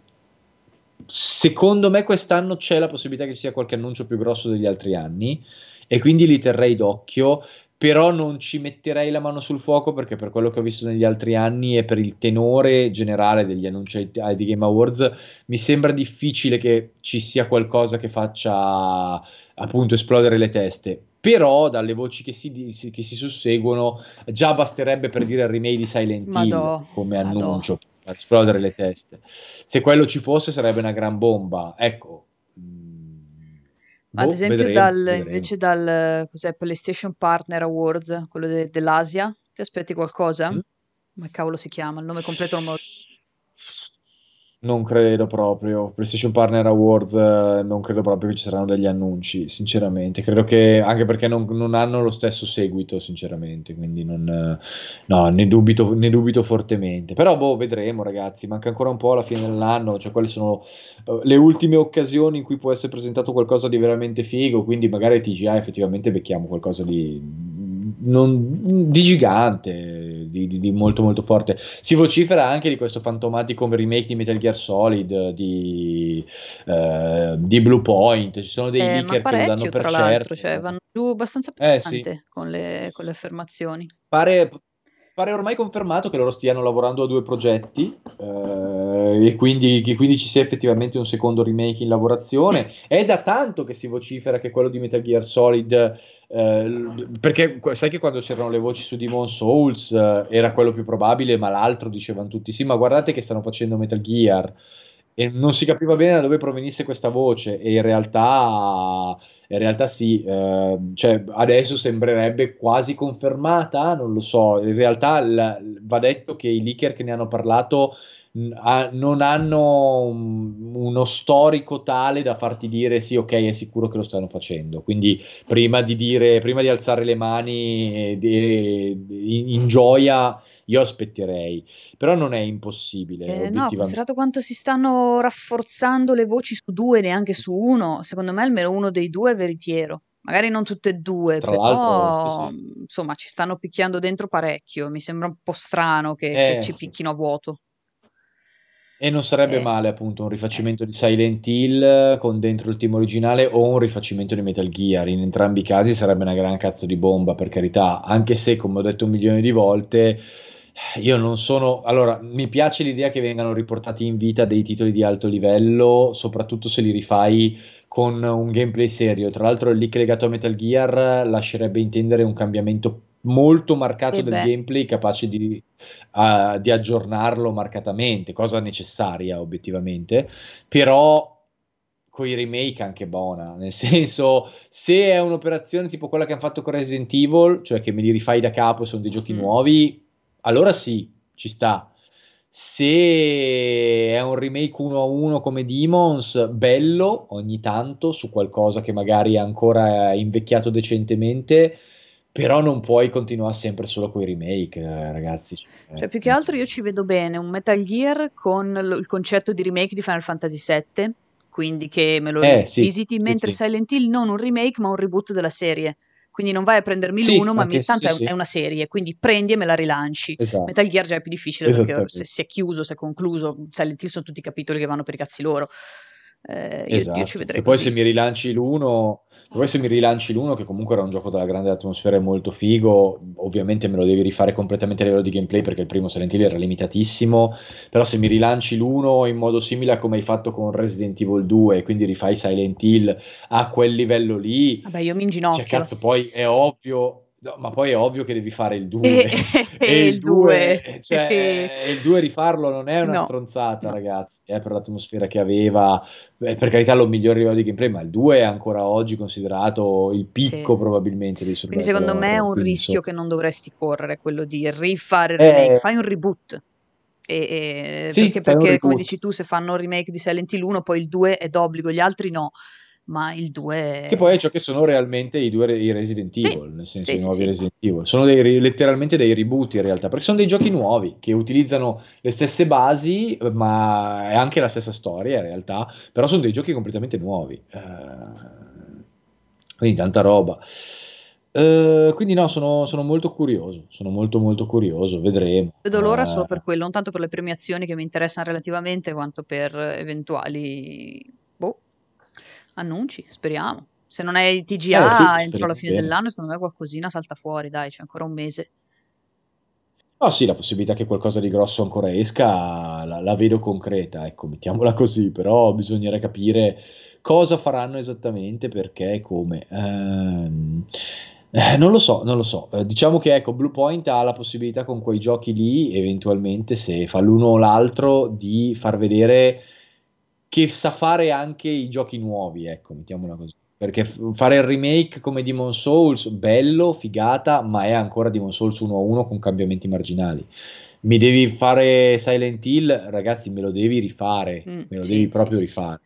Speaker 2: secondo me quest'anno c'è la possibilità che ci sia qualche annuncio più grosso degli altri anni e quindi li terrei d'occhio però non ci metterei la mano sul fuoco perché per quello che ho visto negli altri anni e per il tenore generale degli annunci ai, ai Game Awards mi sembra difficile che ci sia qualcosa che faccia appunto esplodere le teste. Però dalle voci che si, che si susseguono già basterebbe per dire il remake di Silent
Speaker 1: Madò,
Speaker 2: Hill come
Speaker 1: madò.
Speaker 2: annuncio per esplodere le teste. Se quello ci fosse sarebbe una gran bomba. Ecco
Speaker 1: ad
Speaker 2: Boh,
Speaker 1: esempio
Speaker 2: vedremo,
Speaker 1: dal,
Speaker 2: vedremo.
Speaker 1: invece dal cos'è, PlayStation Partner Awards, quello de- dell'Asia, ti aspetti qualcosa?
Speaker 2: Mm?
Speaker 1: Come cavolo si chiama? Il nome completo non me lo
Speaker 2: Non credo proprio. PlayStation Partner Awards, eh, non credo proprio che ci saranno degli annunci, sinceramente. Credo che anche perché non, non hanno lo stesso seguito, sinceramente. Quindi non, eh, no, ne dubito, ne dubito fortemente. Però, boh, vedremo, ragazzi. Manca ancora un po' alla fine dell'anno. Cioè, quali sono eh, le ultime occasioni in cui può essere presentato qualcosa di veramente figo. Quindi, magari TGA effettivamente becchiamo qualcosa di, non- di gigante, di, di- di molto, molto forte. Si vocifera anche di questo fantomatico remake di Metal Gear Solid, di, eh, di Blue Point. Ci sono dei
Speaker 1: Eh,
Speaker 2: leaker che lo danno per certo.
Speaker 1: cioè vanno giù abbastanza
Speaker 2: Eh, sì.
Speaker 1: pesante con le, con le affermazioni.
Speaker 2: Pare, pare ormai confermato che loro stiano lavorando a due progetti eh, e quindi, quindi ci sia effettivamente un secondo remake in lavorazione. È da tanto che si vocifera che quello di Metal Gear Solid, eh, perché sai che quando c'erano le voci su Demon Souls eh, era quello più probabile, ma l'altro dicevano tutti sì, ma guardate che stanno facendo Metal Gear. E non si capiva bene da dove provenisse questa voce, e in realtà, in realtà sì, eh, cioè adesso sembrerebbe quasi confermata, non lo so. In realtà la- va detto che i leaker che ne hanno parlato non hanno un- uno storico tale da farti dire sì, ok, è sicuro che lo stanno facendo. Quindi prima di dire, prima di alzare le mani in, in gioia, io aspetterei. Però non è impossibile,
Speaker 1: Eh, no, considerato quanto si stanno rafforzando le voci su due, neanche su uno, secondo me almeno uno dei due è veritiero. Magari non tutte e due,
Speaker 2: Tra
Speaker 1: però
Speaker 2: sì, sì.
Speaker 1: insomma ci stanno picchiando dentro parecchio. Mi sembra un po' strano che, che
Speaker 2: Eh,
Speaker 1: ci
Speaker 2: sì.
Speaker 1: picchino a vuoto.
Speaker 2: E non sarebbe
Speaker 1: Eh,
Speaker 2: male appunto un
Speaker 1: eh,
Speaker 2: rifacimento di Silent Hill con dentro il team originale o un rifacimento di Metal Gear. In entrambi i casi sarebbe una gran cazzo di bomba, per carità, anche se, come ho detto un milione di volte, io non sono... Allora, mi piace l'idea che vengano riportati in vita dei titoli di alto livello, soprattutto se li rifai con un gameplay serio. Tra l'altro il leak legato a Metal Gear lascerebbe intendere un cambiamento molto marcato
Speaker 1: e
Speaker 2: del
Speaker 1: beh,
Speaker 2: gameplay capace di a- di aggiornarlo marcatamente, cosa necessaria obiettivamente, però con i remake anche buona, nel senso se è un'operazione tipo quella che hanno fatto con Resident Evil, cioè che me li rifai da capo e sono dei giochi
Speaker 1: mm,
Speaker 2: nuovi, allora sì, ci sta. Se è un remake uno a uno come Demons, bello ogni tanto su qualcosa che magari è ancora invecchiato decentemente, però non puoi continuare sempre solo con i remake, eh, ragazzi. Cioè,
Speaker 1: più che altro io ci vedo bene un Metal Gear con lo- il concetto di remake di Final Fantasy VII, quindi che me lo
Speaker 2: Eh sì,
Speaker 1: rivisiti,
Speaker 2: sì,
Speaker 1: mentre
Speaker 2: sì.
Speaker 1: Silent Hill non un remake ma un reboot della serie. Quindi non vai a prendermi
Speaker 2: Sì,
Speaker 1: l'uno, ma mi- tanto è, è una serie, quindi prendi e me la rilanci.
Speaker 2: esatto,
Speaker 1: Metal Gear già è più difficile perché se si è chiuso, si è concluso, Silent Hill sono tutti capitoli che vanno per i cazzi loro. Eh, io, io ci
Speaker 2: Esatto,
Speaker 1: vedrei
Speaker 2: che poi se mi rilanci l'uno, poi se mi rilanci l'uno, che comunque era un gioco dalla grande atmosfera e molto figo, ovviamente me lo devi rifare completamente a livello di gameplay perché il primo Silent Hill era limitatissimo, però se mi rilanci l'uno in modo simile a come hai fatto con Resident Evil 2, quindi rifai Silent Hill a quel livello lì,
Speaker 1: Vabbè, io mi
Speaker 2: cioè
Speaker 1: inginocchio.
Speaker 2: cazzo, poi è ovvio, no, ma poi è ovvio che devi fare il 2,
Speaker 1: E,
Speaker 2: e
Speaker 1: e
Speaker 2: il
Speaker 1: il 2.
Speaker 2: 2, cioè il 2 rifarlo non è una
Speaker 1: No,
Speaker 2: stronzata, ragazzi, è per l'atmosfera che aveva. Beh, per carità lo migliore livello di gameplay, ma il 2 è ancora oggi considerato il
Speaker 1: Sì.
Speaker 2: picco probabilmente dei
Speaker 1: Quindi secondo me è un
Speaker 2: quindi
Speaker 1: rischio che non dovresti correre, quello di rifare il remake,
Speaker 2: Eh,
Speaker 1: fai un reboot. E, e-
Speaker 2: sì,
Speaker 1: perché, perché, come dici tu, se fanno un remake di Silent Hill 1, poi il 2 è d'obbligo, gli altri no, ma il 2
Speaker 2: Che poi è ciò che sono realmente i due i Resident
Speaker 1: Sì,
Speaker 2: Evil, nel senso
Speaker 1: sì,
Speaker 2: i
Speaker 1: sì,
Speaker 2: nuovi
Speaker 1: sì.
Speaker 2: Resident Evil. Sono dei, letteralmente dei reboot in realtà, perché sono dei giochi nuovi che utilizzano le stesse basi, ma è anche la stessa storia in realtà, però sono dei giochi completamente nuovi. Eh, quindi tanta roba. Eh, quindi no, sono, sono molto curioso, sono molto molto curioso, vedremo.
Speaker 1: Vedo l'ora solo per
Speaker 2: Eh,
Speaker 1: quello, non tanto per le premiazioni che mi interessano relativamente, quanto per eventuali, annunci, speriamo. Se non è il
Speaker 2: eh sì,
Speaker 1: TGA entro la fine
Speaker 2: bene.
Speaker 1: dell'anno, secondo me qualcosina salta fuori, dai, c'è ancora un mese.
Speaker 2: No, sì, la possibilità che qualcosa di grosso ancora esca la, la vedo concreta, ecco, mettiamola così, però bisognerà capire cosa faranno esattamente, perché e come. Ehm, eh, non lo so, non lo so. Eh, diciamo che ecco, Bluepoint ha la possibilità con quei giochi lì, eventualmente, se fa l'uno o l'altro, di far vedere che sa fare anche i giochi nuovi, ecco, mettiamola così. Perché f- fare il remake come Demon Souls, bello, figata, ma è ancora Demon Souls 1-1 con cambiamenti marginali. Mi devi fare Silent Hill, ragazzi, me lo devi rifare,
Speaker 1: Mm,
Speaker 2: me lo
Speaker 1: sì,
Speaker 2: devi
Speaker 1: sì,
Speaker 2: proprio
Speaker 1: sì, sì.
Speaker 2: rifare.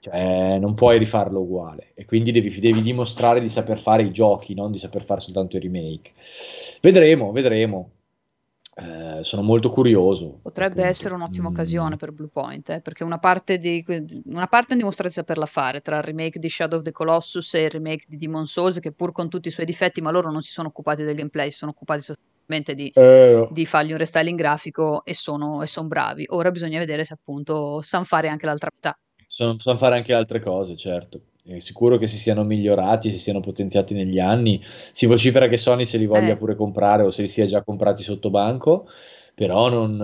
Speaker 2: Cioè, non puoi rifarlo uguale. E quindi devi, devi dimostrare di saper fare i giochi, non di saper fare soltanto i remake. Vedremo, vedremo. Eh, sono molto curioso,
Speaker 1: Potrebbe essere
Speaker 2: appunto.
Speaker 1: un'ottima
Speaker 2: Mm.
Speaker 1: occasione per Bluepoint, eh, perché una parte di, una parte ha dimostrato di saperla fare tra il remake di Shadow of the Colossus e il remake di Demon Souls, che pur con tutti i suoi difetti, ma loro non si sono occupati del gameplay, si sono occupati sostanzialmente di,
Speaker 2: Eh,
Speaker 1: di fargli un restyling grafico e sono, e son bravi. Ora bisogna vedere se appunto sanno fare anche l'altra metà.
Speaker 2: Sono- sanno fare anche altre cose, certo. È sicuro che si siano migliorati, si siano potenziati negli anni. Si vocifera che Sony se li voglia
Speaker 1: Eh,
Speaker 2: pure comprare o se li sia già comprati sotto banco, però non,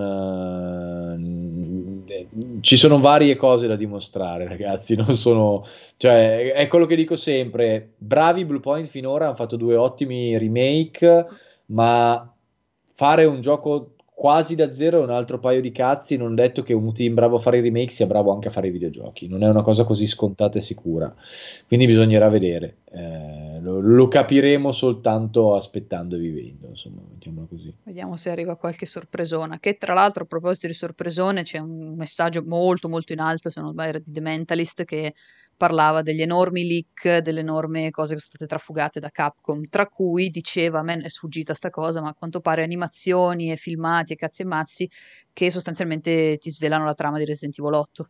Speaker 2: eh, ci sono varie cose da dimostrare, ragazzi. Non sono, cioè, è quello che dico sempre. Bravi Bluepoint finora hanno fatto due ottimi remake, ma fare un gioco quasi da zero è un altro paio di cazzi. Non detto che un team bravo a fare i remake sia bravo anche a fare i videogiochi. Non è una cosa così scontata e sicura. Quindi bisognerà vedere. Eh, lo, lo capiremo soltanto aspettando e vivendo. Insomma, mettiamola così.
Speaker 1: vediamo se arriva qualche sorpresona. Che tra l'altro, a proposito di sorpresone, c'è un messaggio molto molto in alto, se non sbaglio, di The Mentalist che parlava degli enormi leak, delle enormi cose che sono state trafugate da Capcom, tra cui diceva, a me è sfuggita sta cosa, ma a quanto pare animazioni e filmati e cazzi e mazzi che sostanzialmente ti svelano la trama di Resident Evil 8.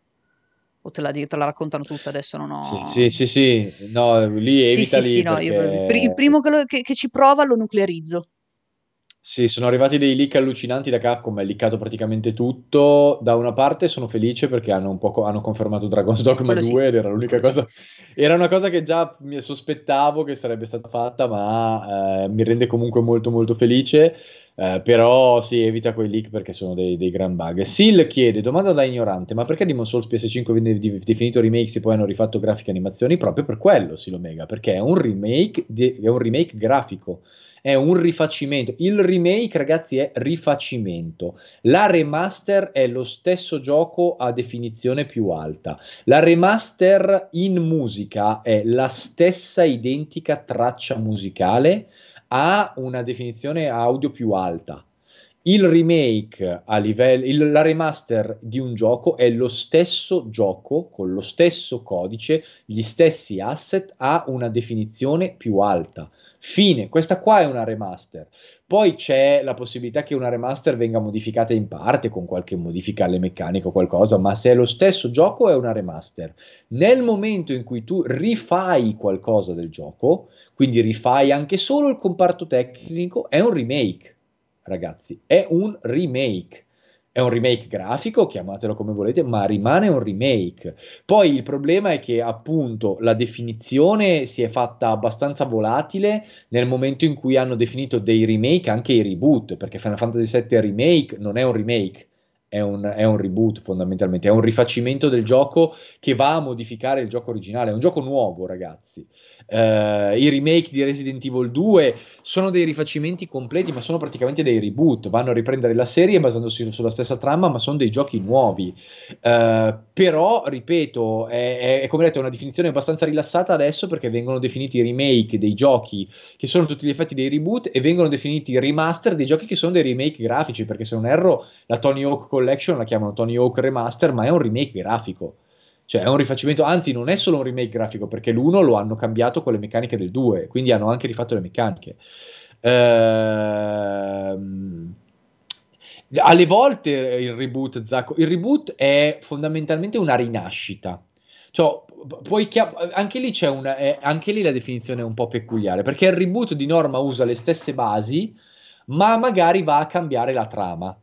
Speaker 1: O te la, te la raccontano tutta, adesso non
Speaker 2: Sì,
Speaker 1: ho...
Speaker 2: sì, sì, sì. No, lì
Speaker 1: Sì, sì,
Speaker 2: evitali
Speaker 1: sì, no, io- il il
Speaker 2: perché
Speaker 1: primo che, lo- che- che ci prova lo nuclearizzo.
Speaker 2: Sì, sono arrivati dei leak allucinanti da Capcom, è leakato praticamente tutto. Da una parte sono felice perché hanno, un po hanno confermato Dragon's Dogma
Speaker 1: Quello
Speaker 2: 2
Speaker 1: sì.
Speaker 2: ed era l'unica
Speaker 1: Quello
Speaker 2: cosa, era una cosa che già mi sospettavo che sarebbe stata fatta, ma eh, mi rende comunque molto molto felice. Eh, però si evita quei leak perché sono dei, dei gran bug. Sil chiede, domanda da ignorante, ma perché Demon Souls PS5 viene definito remake se poi hanno rifatto grafiche e animazioni? Proprio per quello, Silomega, perché è un remake, di- è un remake grafico è un rifacimento. Il remake, ragazzi, è rifacimento. La remaster è lo stesso gioco a definizione più alta. La remaster in musica è la stessa identica traccia musicale a una definizione audio più alta. Il remake a livello, il- la remaster di un gioco è lo stesso gioco con lo stesso codice, gli stessi asset a una definizione più alta. Fine, questa qua è una remaster. Poi c'è la possibilità che una remaster venga modificata in parte con qualche modifica alle meccaniche o qualcosa, ma se è lo stesso gioco è una remaster. Nel momento in cui tu rifai qualcosa del gioco, quindi rifai anche solo il comparto tecnico, è un remake, ragazzi, è un remake. È un remake grafico, chiamatelo come volete, ma rimane un remake. Poi il problema è che appunto la definizione si è fatta abbastanza volatile nel momento in cui hanno definito dei remake anche i reboot, perché Final Fantasy VII Remake non è un remake, è un, è un reboot fondamentalmente, è un rifacimento del gioco che va a modificare il gioco originale, è un gioco nuovo ragazzi. Eh, I remake di Resident Evil 2 sono dei rifacimenti completi, ma sono praticamente dei reboot, vanno a riprendere la serie basandosi sulla stessa trama, ma sono dei giochi nuovi. Eh, però, ripeto, è, è, come detto, una definizione abbastanza rilassata adesso perché vengono definiti remake dei giochi che sono tutti gli effetti dei reboot e vengono definiti remaster dei giochi che sono dei remake grafici, perché se non erro la Tony Hawk Collection la chiamano Tony Hawk Remaster, ma è un remake grafico. Cioè è un rifacimento, anzi non è solo un remake grafico, perché l'1 lo hanno cambiato con le meccaniche del 2, quindi hanno anche rifatto le meccaniche. Ehm... Alle volte il reboot, Zacco, il reboot è fondamentalmente una rinascita. Cioè, chiam- anche lì c'è una, eh, anche lì la definizione è un po' peculiare, perché il reboot di norma usa le stesse basi, ma magari va a cambiare la trama.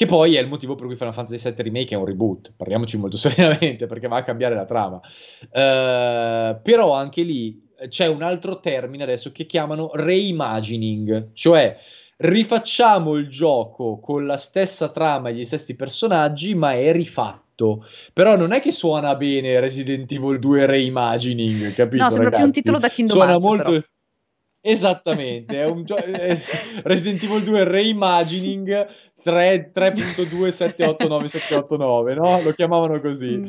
Speaker 2: Che poi è il motivo per cui Final Fantasy VII Remake è un reboot, parliamoci molto serenamente, perché va a cambiare la trama. Uh, però anche lì c'è un altro termine adesso che chiamano reimagining, cioè rifacciamo il gioco con la stessa trama e gli stessi personaggi, ma è rifatto. Però non è che suona bene Resident Evil 2 reimagining, capito?
Speaker 1: No, sembra
Speaker 2: ragazzi?
Speaker 1: più un titolo da Kingdom
Speaker 2: suona
Speaker 1: Hearts,
Speaker 2: molto...
Speaker 1: però.
Speaker 2: Esattamente, è un gio- Resident Evil 2 reimagining 3.2789789, no? Lo chiamavano così. Mm.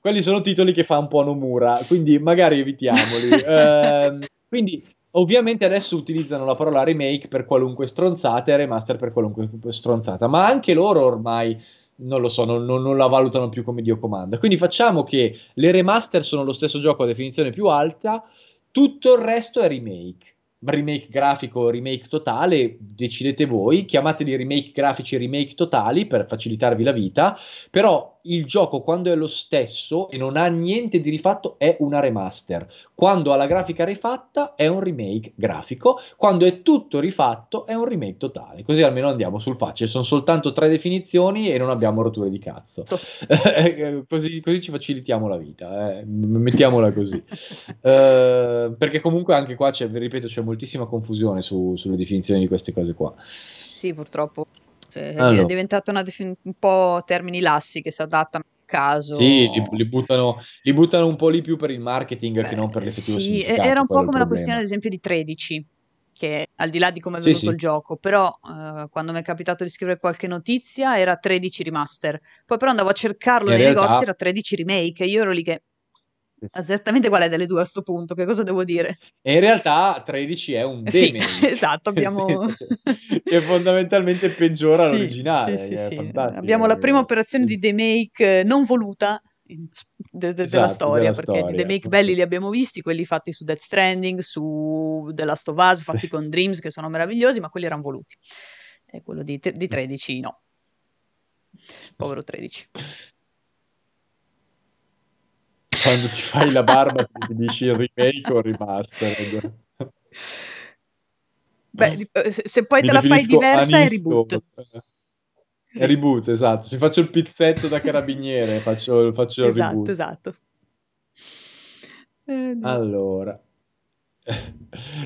Speaker 2: Quelli sono titoli che fa un po' Nomura, quindi magari evitiamoli. uh, quindi ovviamente adesso utilizzano la parola remake per qualunque stronzata e remaster per qualunque stronzata, ma anche loro ormai non lo so, non, non, la valutano più come Dio comanda. Quindi facciamo che le remaster sono lo stesso gioco a definizione più alta, tutto il resto è remake remake grafico, remake totale, decidete voi, chiamateli remake grafici remake totali per facilitarvi la vita, però il gioco quando è lo stesso e non ha niente di rifatto è una remaster, quando ha la grafica rifatta è un remake grafico, quando è tutto rifatto è un remake totale, così almeno andiamo sul facile, sono soltanto tre definizioni e non abbiamo rotture di cazzo, così, così, ci facilitiamo la vita, eh? mettiamola così, uh, perché comunque anche qua c'è, ripeto, c'è moltissima confusione su, sulle definizioni di queste cose qua.
Speaker 1: Sì, purtroppo. Cioè,
Speaker 2: Allora.
Speaker 1: È diventata una defin- un po' termini lassi che si adattano a caso.
Speaker 2: Sì, li, li buttano, li buttano un po' lì più per il marketing
Speaker 1: Beh,
Speaker 2: che non per l'effettivo
Speaker 1: sì, era un po' come la questione, ad esempio, di 13, che al di là di come è venuto
Speaker 2: sì.
Speaker 1: il gioco, però eh, quando mi è capitato di scrivere qualche notizia era 13 remaster. Poi però andavo a cercarlo
Speaker 2: In
Speaker 1: nei
Speaker 2: realtà-
Speaker 1: negozi, era 13 remake, e io ero lì che
Speaker 2: Sì, sì.
Speaker 1: esattamente qual è delle due a sto punto, che cosa devo dire?
Speaker 2: E in realtà 13 è un
Speaker 1: Sì,
Speaker 2: remake.
Speaker 1: esatto, abbiamo...
Speaker 2: Che- fondamentalmente peggiora
Speaker 1: Sì,
Speaker 2: l'originale.
Speaker 1: sì, sì, sì.
Speaker 2: fantastico.
Speaker 1: Abbiamo la prima operazione
Speaker 2: Sì.
Speaker 1: di demake eh, non voluta de- de- della
Speaker 2: Esatto,
Speaker 1: storia,
Speaker 2: della
Speaker 1: perché
Speaker 2: storia,
Speaker 1: demake belli li abbiamo visti, quelli fatti su Death Stranding, su The Last of Us, fatti
Speaker 2: Sì.
Speaker 1: con Dreams, che sono meravigliosi, ma quelli erano voluti. E quello di, te- di 13 no. Povero 13.
Speaker 2: Quando ti fai la barba ti dici il remake o il remastered.
Speaker 1: Beh, se, se poi Mi te la fai diversa è reboot.
Speaker 2: Sì. È reboot, esatto. Se faccio il pizzetto da carabiniere, faccio, faccio
Speaker 1: esatto,
Speaker 2: il reboot.
Speaker 1: Esatto,
Speaker 2: eh, allora.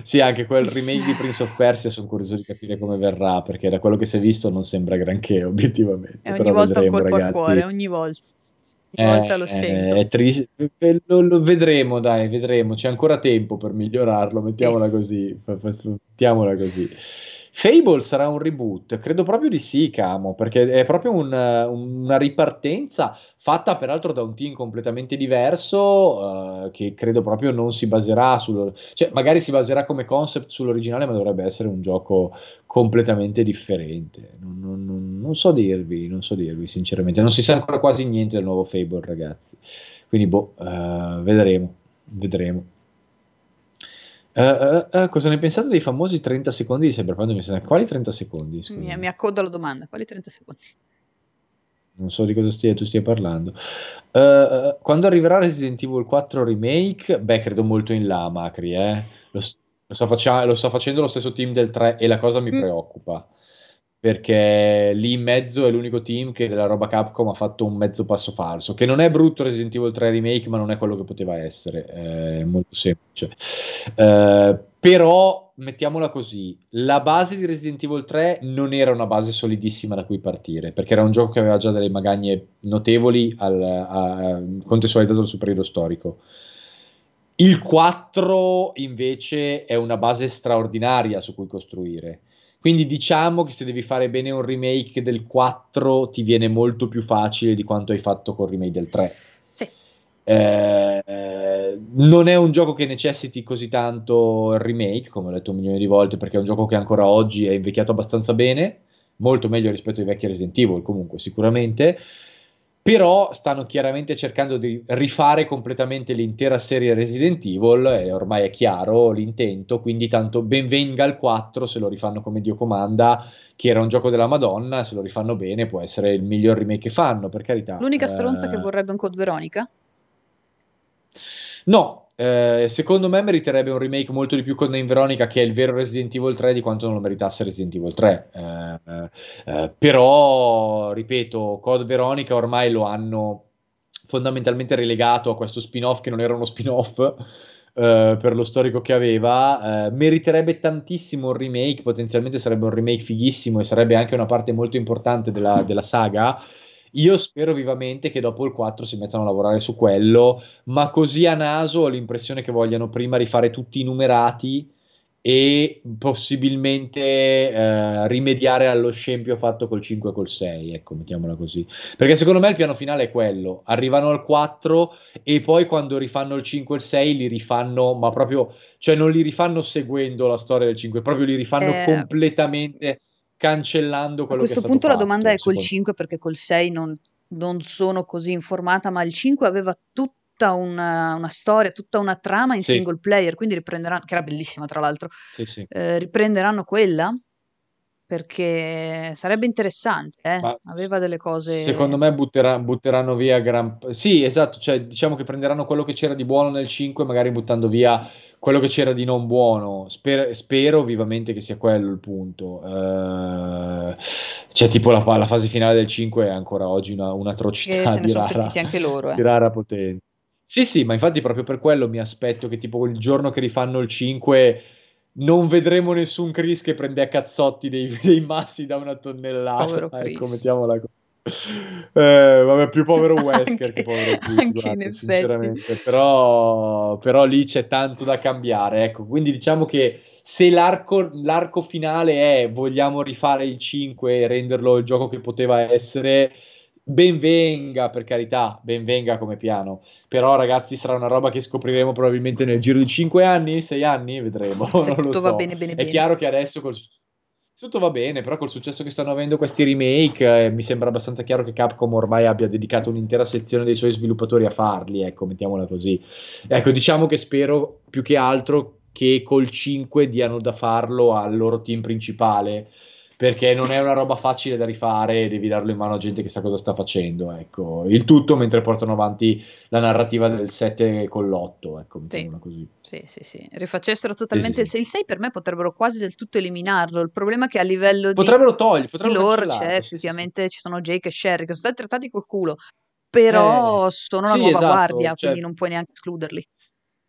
Speaker 2: sì, anche quel remake di Prince of Persia sono curioso di capire come verrà, perché da quello che si è visto non sembra granché, obiettivamente.
Speaker 1: E ogni Però volta un colpo ragazzi. al cuore, ogni volta. Ogni eh, volta lo sento.
Speaker 2: È triste. Lo, lo, vedremo, dai, vedremo. C'è ancora tempo per migliorarlo, mettiamola sì. così. Mettiamola così. Fable sarà un reboot? Credo proprio di sì, Camo, perché è proprio un, una ripartenza fatta peraltro da un team completamente diverso uh, che credo proprio non si baserà sul... cioè magari si baserà come concept sull'originale ma dovrebbe essere un gioco completamente differente. Non, non, non so dirvi, non so dirvi sinceramente, non si sa ancora quasi niente del nuovo Fable ragazzi, quindi boh, uh, vedremo, vedremo. Uh, uh, cosa ne pensate dei famosi 30 secondi di Cyberpunk Quali 30 secondi?
Speaker 1: Mi, mi, accodo alla domanda. Quali 30 secondi?
Speaker 2: Non so di cosa stia, tu stia parlando. quando arriverà Resident Evil 4 Remake? Beh, credo molto in là, Macri. Eh? Lo, lo, sta faccia- lo, sta facendo lo stesso team del 3 e la cosa mi mm. preoccupa perché lì in mezzo è l'unico team che della roba Capcom ha fatto un mezzo passo falso, che non è brutto Resident Evil 3 Remake, ma non è quello che poteva essere, è molto semplice. Eh, però, mettiamola così, la base di Resident Evil 3 non era una base solidissima da cui partire, perché era un gioco che aveva già delle magagne notevoli al, a, contestualizzato al superiore storico. Il 4 invece è una base straordinaria su cui costruire quindi diciamo che se devi fare bene un remake del 4 ti viene molto più facile di quanto hai fatto col remake del 3.
Speaker 1: Sì.
Speaker 2: Eh, non è un gioco che necessiti così tanto il remake, come ho detto un milione di volte, perché è un gioco che ancora oggi è invecchiato abbastanza bene, molto meglio rispetto ai vecchi Resident Evil, comunque sicuramente però stanno chiaramente cercando di rifare completamente l'intera serie Resident Evil e ormai è chiaro l'intento, quindi tanto ben venga il 4 se lo rifanno come Dio comanda, che era un gioco della Madonna, se lo rifanno bene può essere il miglior remake che fanno, per carità.
Speaker 1: L'unica stronza eh... che vorrebbe un Code Veronica?
Speaker 2: No, eh, secondo me meriterebbe un remake molto di più con Name Veronica, che è il vero Resident Evil 3 di quanto non lo meritasse Resident Evil 3. Eh, eh, eh, però, ripeto, Code Veronica ormai lo hanno fondamentalmente relegato a questo spin-off che non era uno spin-off. Uh, per lo storico che aveva, uh, meriterebbe tantissimo un remake. Potenzialmente sarebbe un remake fighissimo e sarebbe anche una parte molto importante della, della saga. Io spero vivamente che dopo il 4 si mettano a lavorare su quello, ma così a naso ho l'impressione che vogliano prima rifare tutti i numerati e possibilmente eh, rimediare allo scempio fatto col 5 e col 6, ecco, mettiamola così. Perché secondo me il piano finale è quello, arrivano al 4 e poi quando rifanno il 5 e il 6 li rifanno, ma proprio, cioè non li rifanno seguendo la storia del 5, proprio li rifanno eh... completamente cancellando quello che
Speaker 1: è stato
Speaker 2: A questo
Speaker 1: punto la domanda è col 5 perché col 6 non, non, sono così informata, ma il 5 aveva tutta una, una storia, tutta una trama in sì. single player, quindi riprenderanno, che era bellissima tra l'altro,
Speaker 2: sì, sì.
Speaker 1: Eh, riprenderanno quella? Perché sarebbe interessante, eh? aveva delle cose...
Speaker 2: Secondo me butterà, butteranno via gran... Sì, esatto, cioè diciamo che prenderanno quello che c'era di buono nel 5, magari buttando via quello che c'era di non buono. Spero, spero vivamente che sia quello il punto. Uh, cioè tipo la, la, fase finale del 5 è ancora oggi una, un'atrocità di rara,
Speaker 1: anche loro, eh.
Speaker 2: di rara potenza. Sì, sì, ma infatti proprio per quello mi aspetto che tipo il giorno che rifanno il 5 non vedremo nessun Chris che prende a cazzotti dei, dei massi da una tonnellata.
Speaker 1: Povero Chris.
Speaker 2: Ecco, mettiamola così. Eh, vabbè, più povero Wesker anche, che povero Chris, guarda, sinceramente. Però, però, lì c'è tanto da cambiare. Ecco, quindi diciamo che se l'arco, l'arco finale è vogliamo rifare il 5 e renderlo il gioco che poteva essere, ben venga, per carità, ben venga come piano. Però, ragazzi, sarà una roba che scopriremo probabilmente nel giro di 5 anni, 6 anni, vedremo. Se
Speaker 1: tutto
Speaker 2: so.
Speaker 1: va bene, bene,
Speaker 2: È
Speaker 1: bene.
Speaker 2: chiaro che adesso col tutto va bene, però col successo che stanno avendo questi remake, eh, mi sembra abbastanza chiaro che Capcom ormai abbia dedicato un'intera sezione dei suoi sviluppatori a farli, ecco, mettiamola così. Ecco, diciamo che spero più che altro che col 5 diano da farlo al loro team principale perché non è una roba facile da rifare e devi darlo in mano a gente che sa cosa sta facendo. Ecco. Il tutto mentre portano avanti la narrativa del 7 con l'8. Ecco,
Speaker 1: sì. così. Sì, sì, sì. Rifacessero totalmente sì, sì, il 6. Il 6 per me potrebbero quasi del tutto eliminarlo. Il problema è che a livello
Speaker 2: potrebbero
Speaker 1: di,
Speaker 2: togliere, potrebbero
Speaker 1: di lore c'è, effettivamente ci sono Jake e Sherry che sono stati trattati col culo, però eh, sono una nuova esatto, guardia, cioè, quindi non puoi neanche escluderli.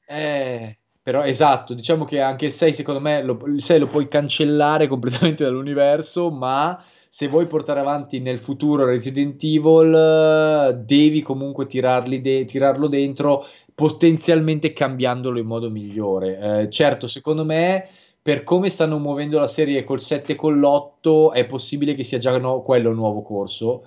Speaker 2: Eh, però esatto, diciamo che anche il 6 secondo me lo, il 6 lo puoi cancellare completamente dall'universo, ma se vuoi portare avanti nel futuro Resident Evil devi comunque de- tirarlo dentro potenzialmente cambiandolo in modo migliore. Eh, certo, secondo me per come stanno muovendo la serie col 7 e con l'8 è possibile che sia già no, quello il nuovo corso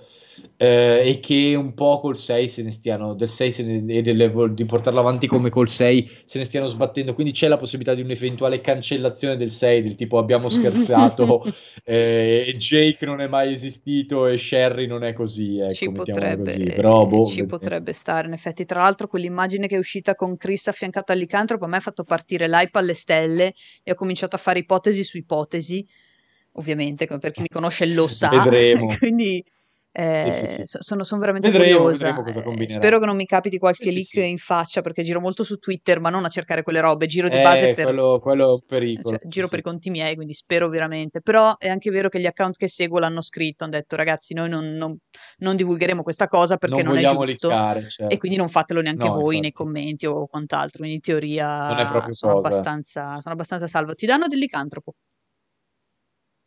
Speaker 2: eh, e che un po' col 6 se ne stiano del 6 se ne, e del, di portarlo avanti come col 6 se ne stiano sbattendo. Quindi c'è la possibilità di un'eventuale cancellazione del 6 del tipo abbiamo scherzato eh, Jake non è mai esistito e Sherry non è così ecco,
Speaker 1: ci potrebbe
Speaker 2: così. Però, boh,
Speaker 1: ci potrebbe stare in effetti. Tra l'altro quell'immagine che è uscita con Chris affiancato all'Icantropo a me ha fatto partire l'hype alle stelle e ho cominciato a fare ipotesi su ipotesi ovviamente per chi mi conosce lo sa.
Speaker 2: Vedremo.
Speaker 1: Quindi eh, sì, sì, sì. Sono, sono, veramente vedremo, curiosa. Vedremo eh, spero che non mi capiti qualche leak in faccia perché giro molto su Twitter, ma non a cercare quelle robe. Giro di
Speaker 2: eh,
Speaker 1: base per.
Speaker 2: Quello, quello pericolo.
Speaker 1: Cioè, giro per i conti miei, quindi spero veramente. Però è anche vero che gli account che seguo l'hanno scritto. Hanno detto, ragazzi, noi non, non, non divulgheremo questa cosa perché non, non è giusto.
Speaker 2: Liccare, certo.
Speaker 1: E quindi non fatelo neanche no, voi infatti. nei commenti o quant'altro. Quindi in teoria sono abbastanza, sono abbastanza salvo. Ti danno del licantropo.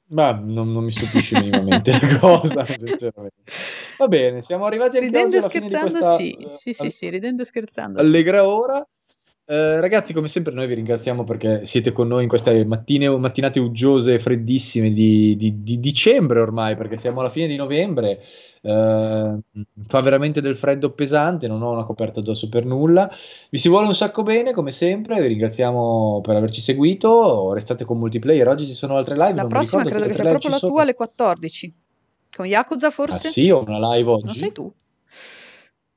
Speaker 2: Ma non, non mi stupisce minimamente la cosa, sinceramente. Va bene, siamo arrivati anche
Speaker 1: ridendo
Speaker 2: alla
Speaker 1: scherzando, questa, sì, sì, sì, sì, ridendo e scherzando.
Speaker 2: Allegra sì. ora. Eh, ragazzi, come sempre, noi vi ringraziamo perché siete con noi in queste mattine, mattinate uggiose e freddissime di, di, di, dicembre ormai, perché siamo alla fine di novembre. Eh, fa veramente del freddo pesante, non ho una coperta addosso per nulla. Vi si vuole un sacco bene, come sempre. Vi ringraziamo per averci seguito. Restate con multiplayer. Oggi ci sono altre live.
Speaker 1: La prossima credo che sia proprio la tua alle 14. Con Yakuza, forse?
Speaker 2: Ah, sì, ho una live oggi.
Speaker 1: Non sei tu.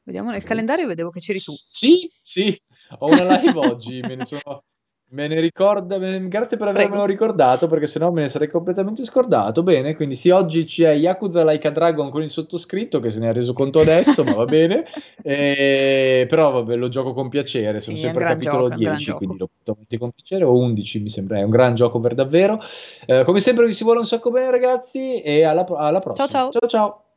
Speaker 1: Vediamo nel calendario, vedevo che c'eri tu.
Speaker 2: Sì, sì, ho una live oggi, me ne sono... Me ne ricorda, grazie per avermelo Prego. ricordato perché sennò me ne sarei completamente scordato. Bene, quindi sì, oggi c'è Yakuza Like a Dragon con il sottoscritto che se ne è reso conto adesso, ma va bene. E... Però vabbè, lo gioco con piacere, sono
Speaker 1: sì,
Speaker 2: sempre capitolo gioco, 10, quindi lo avanti con piacere, o 11 mi sembra, è un gran gioco per davvero. Eh, come sempre vi si vuole un sacco bene ragazzi e alla, alla prossima.
Speaker 1: Ciao ciao.
Speaker 2: Ciao ciao.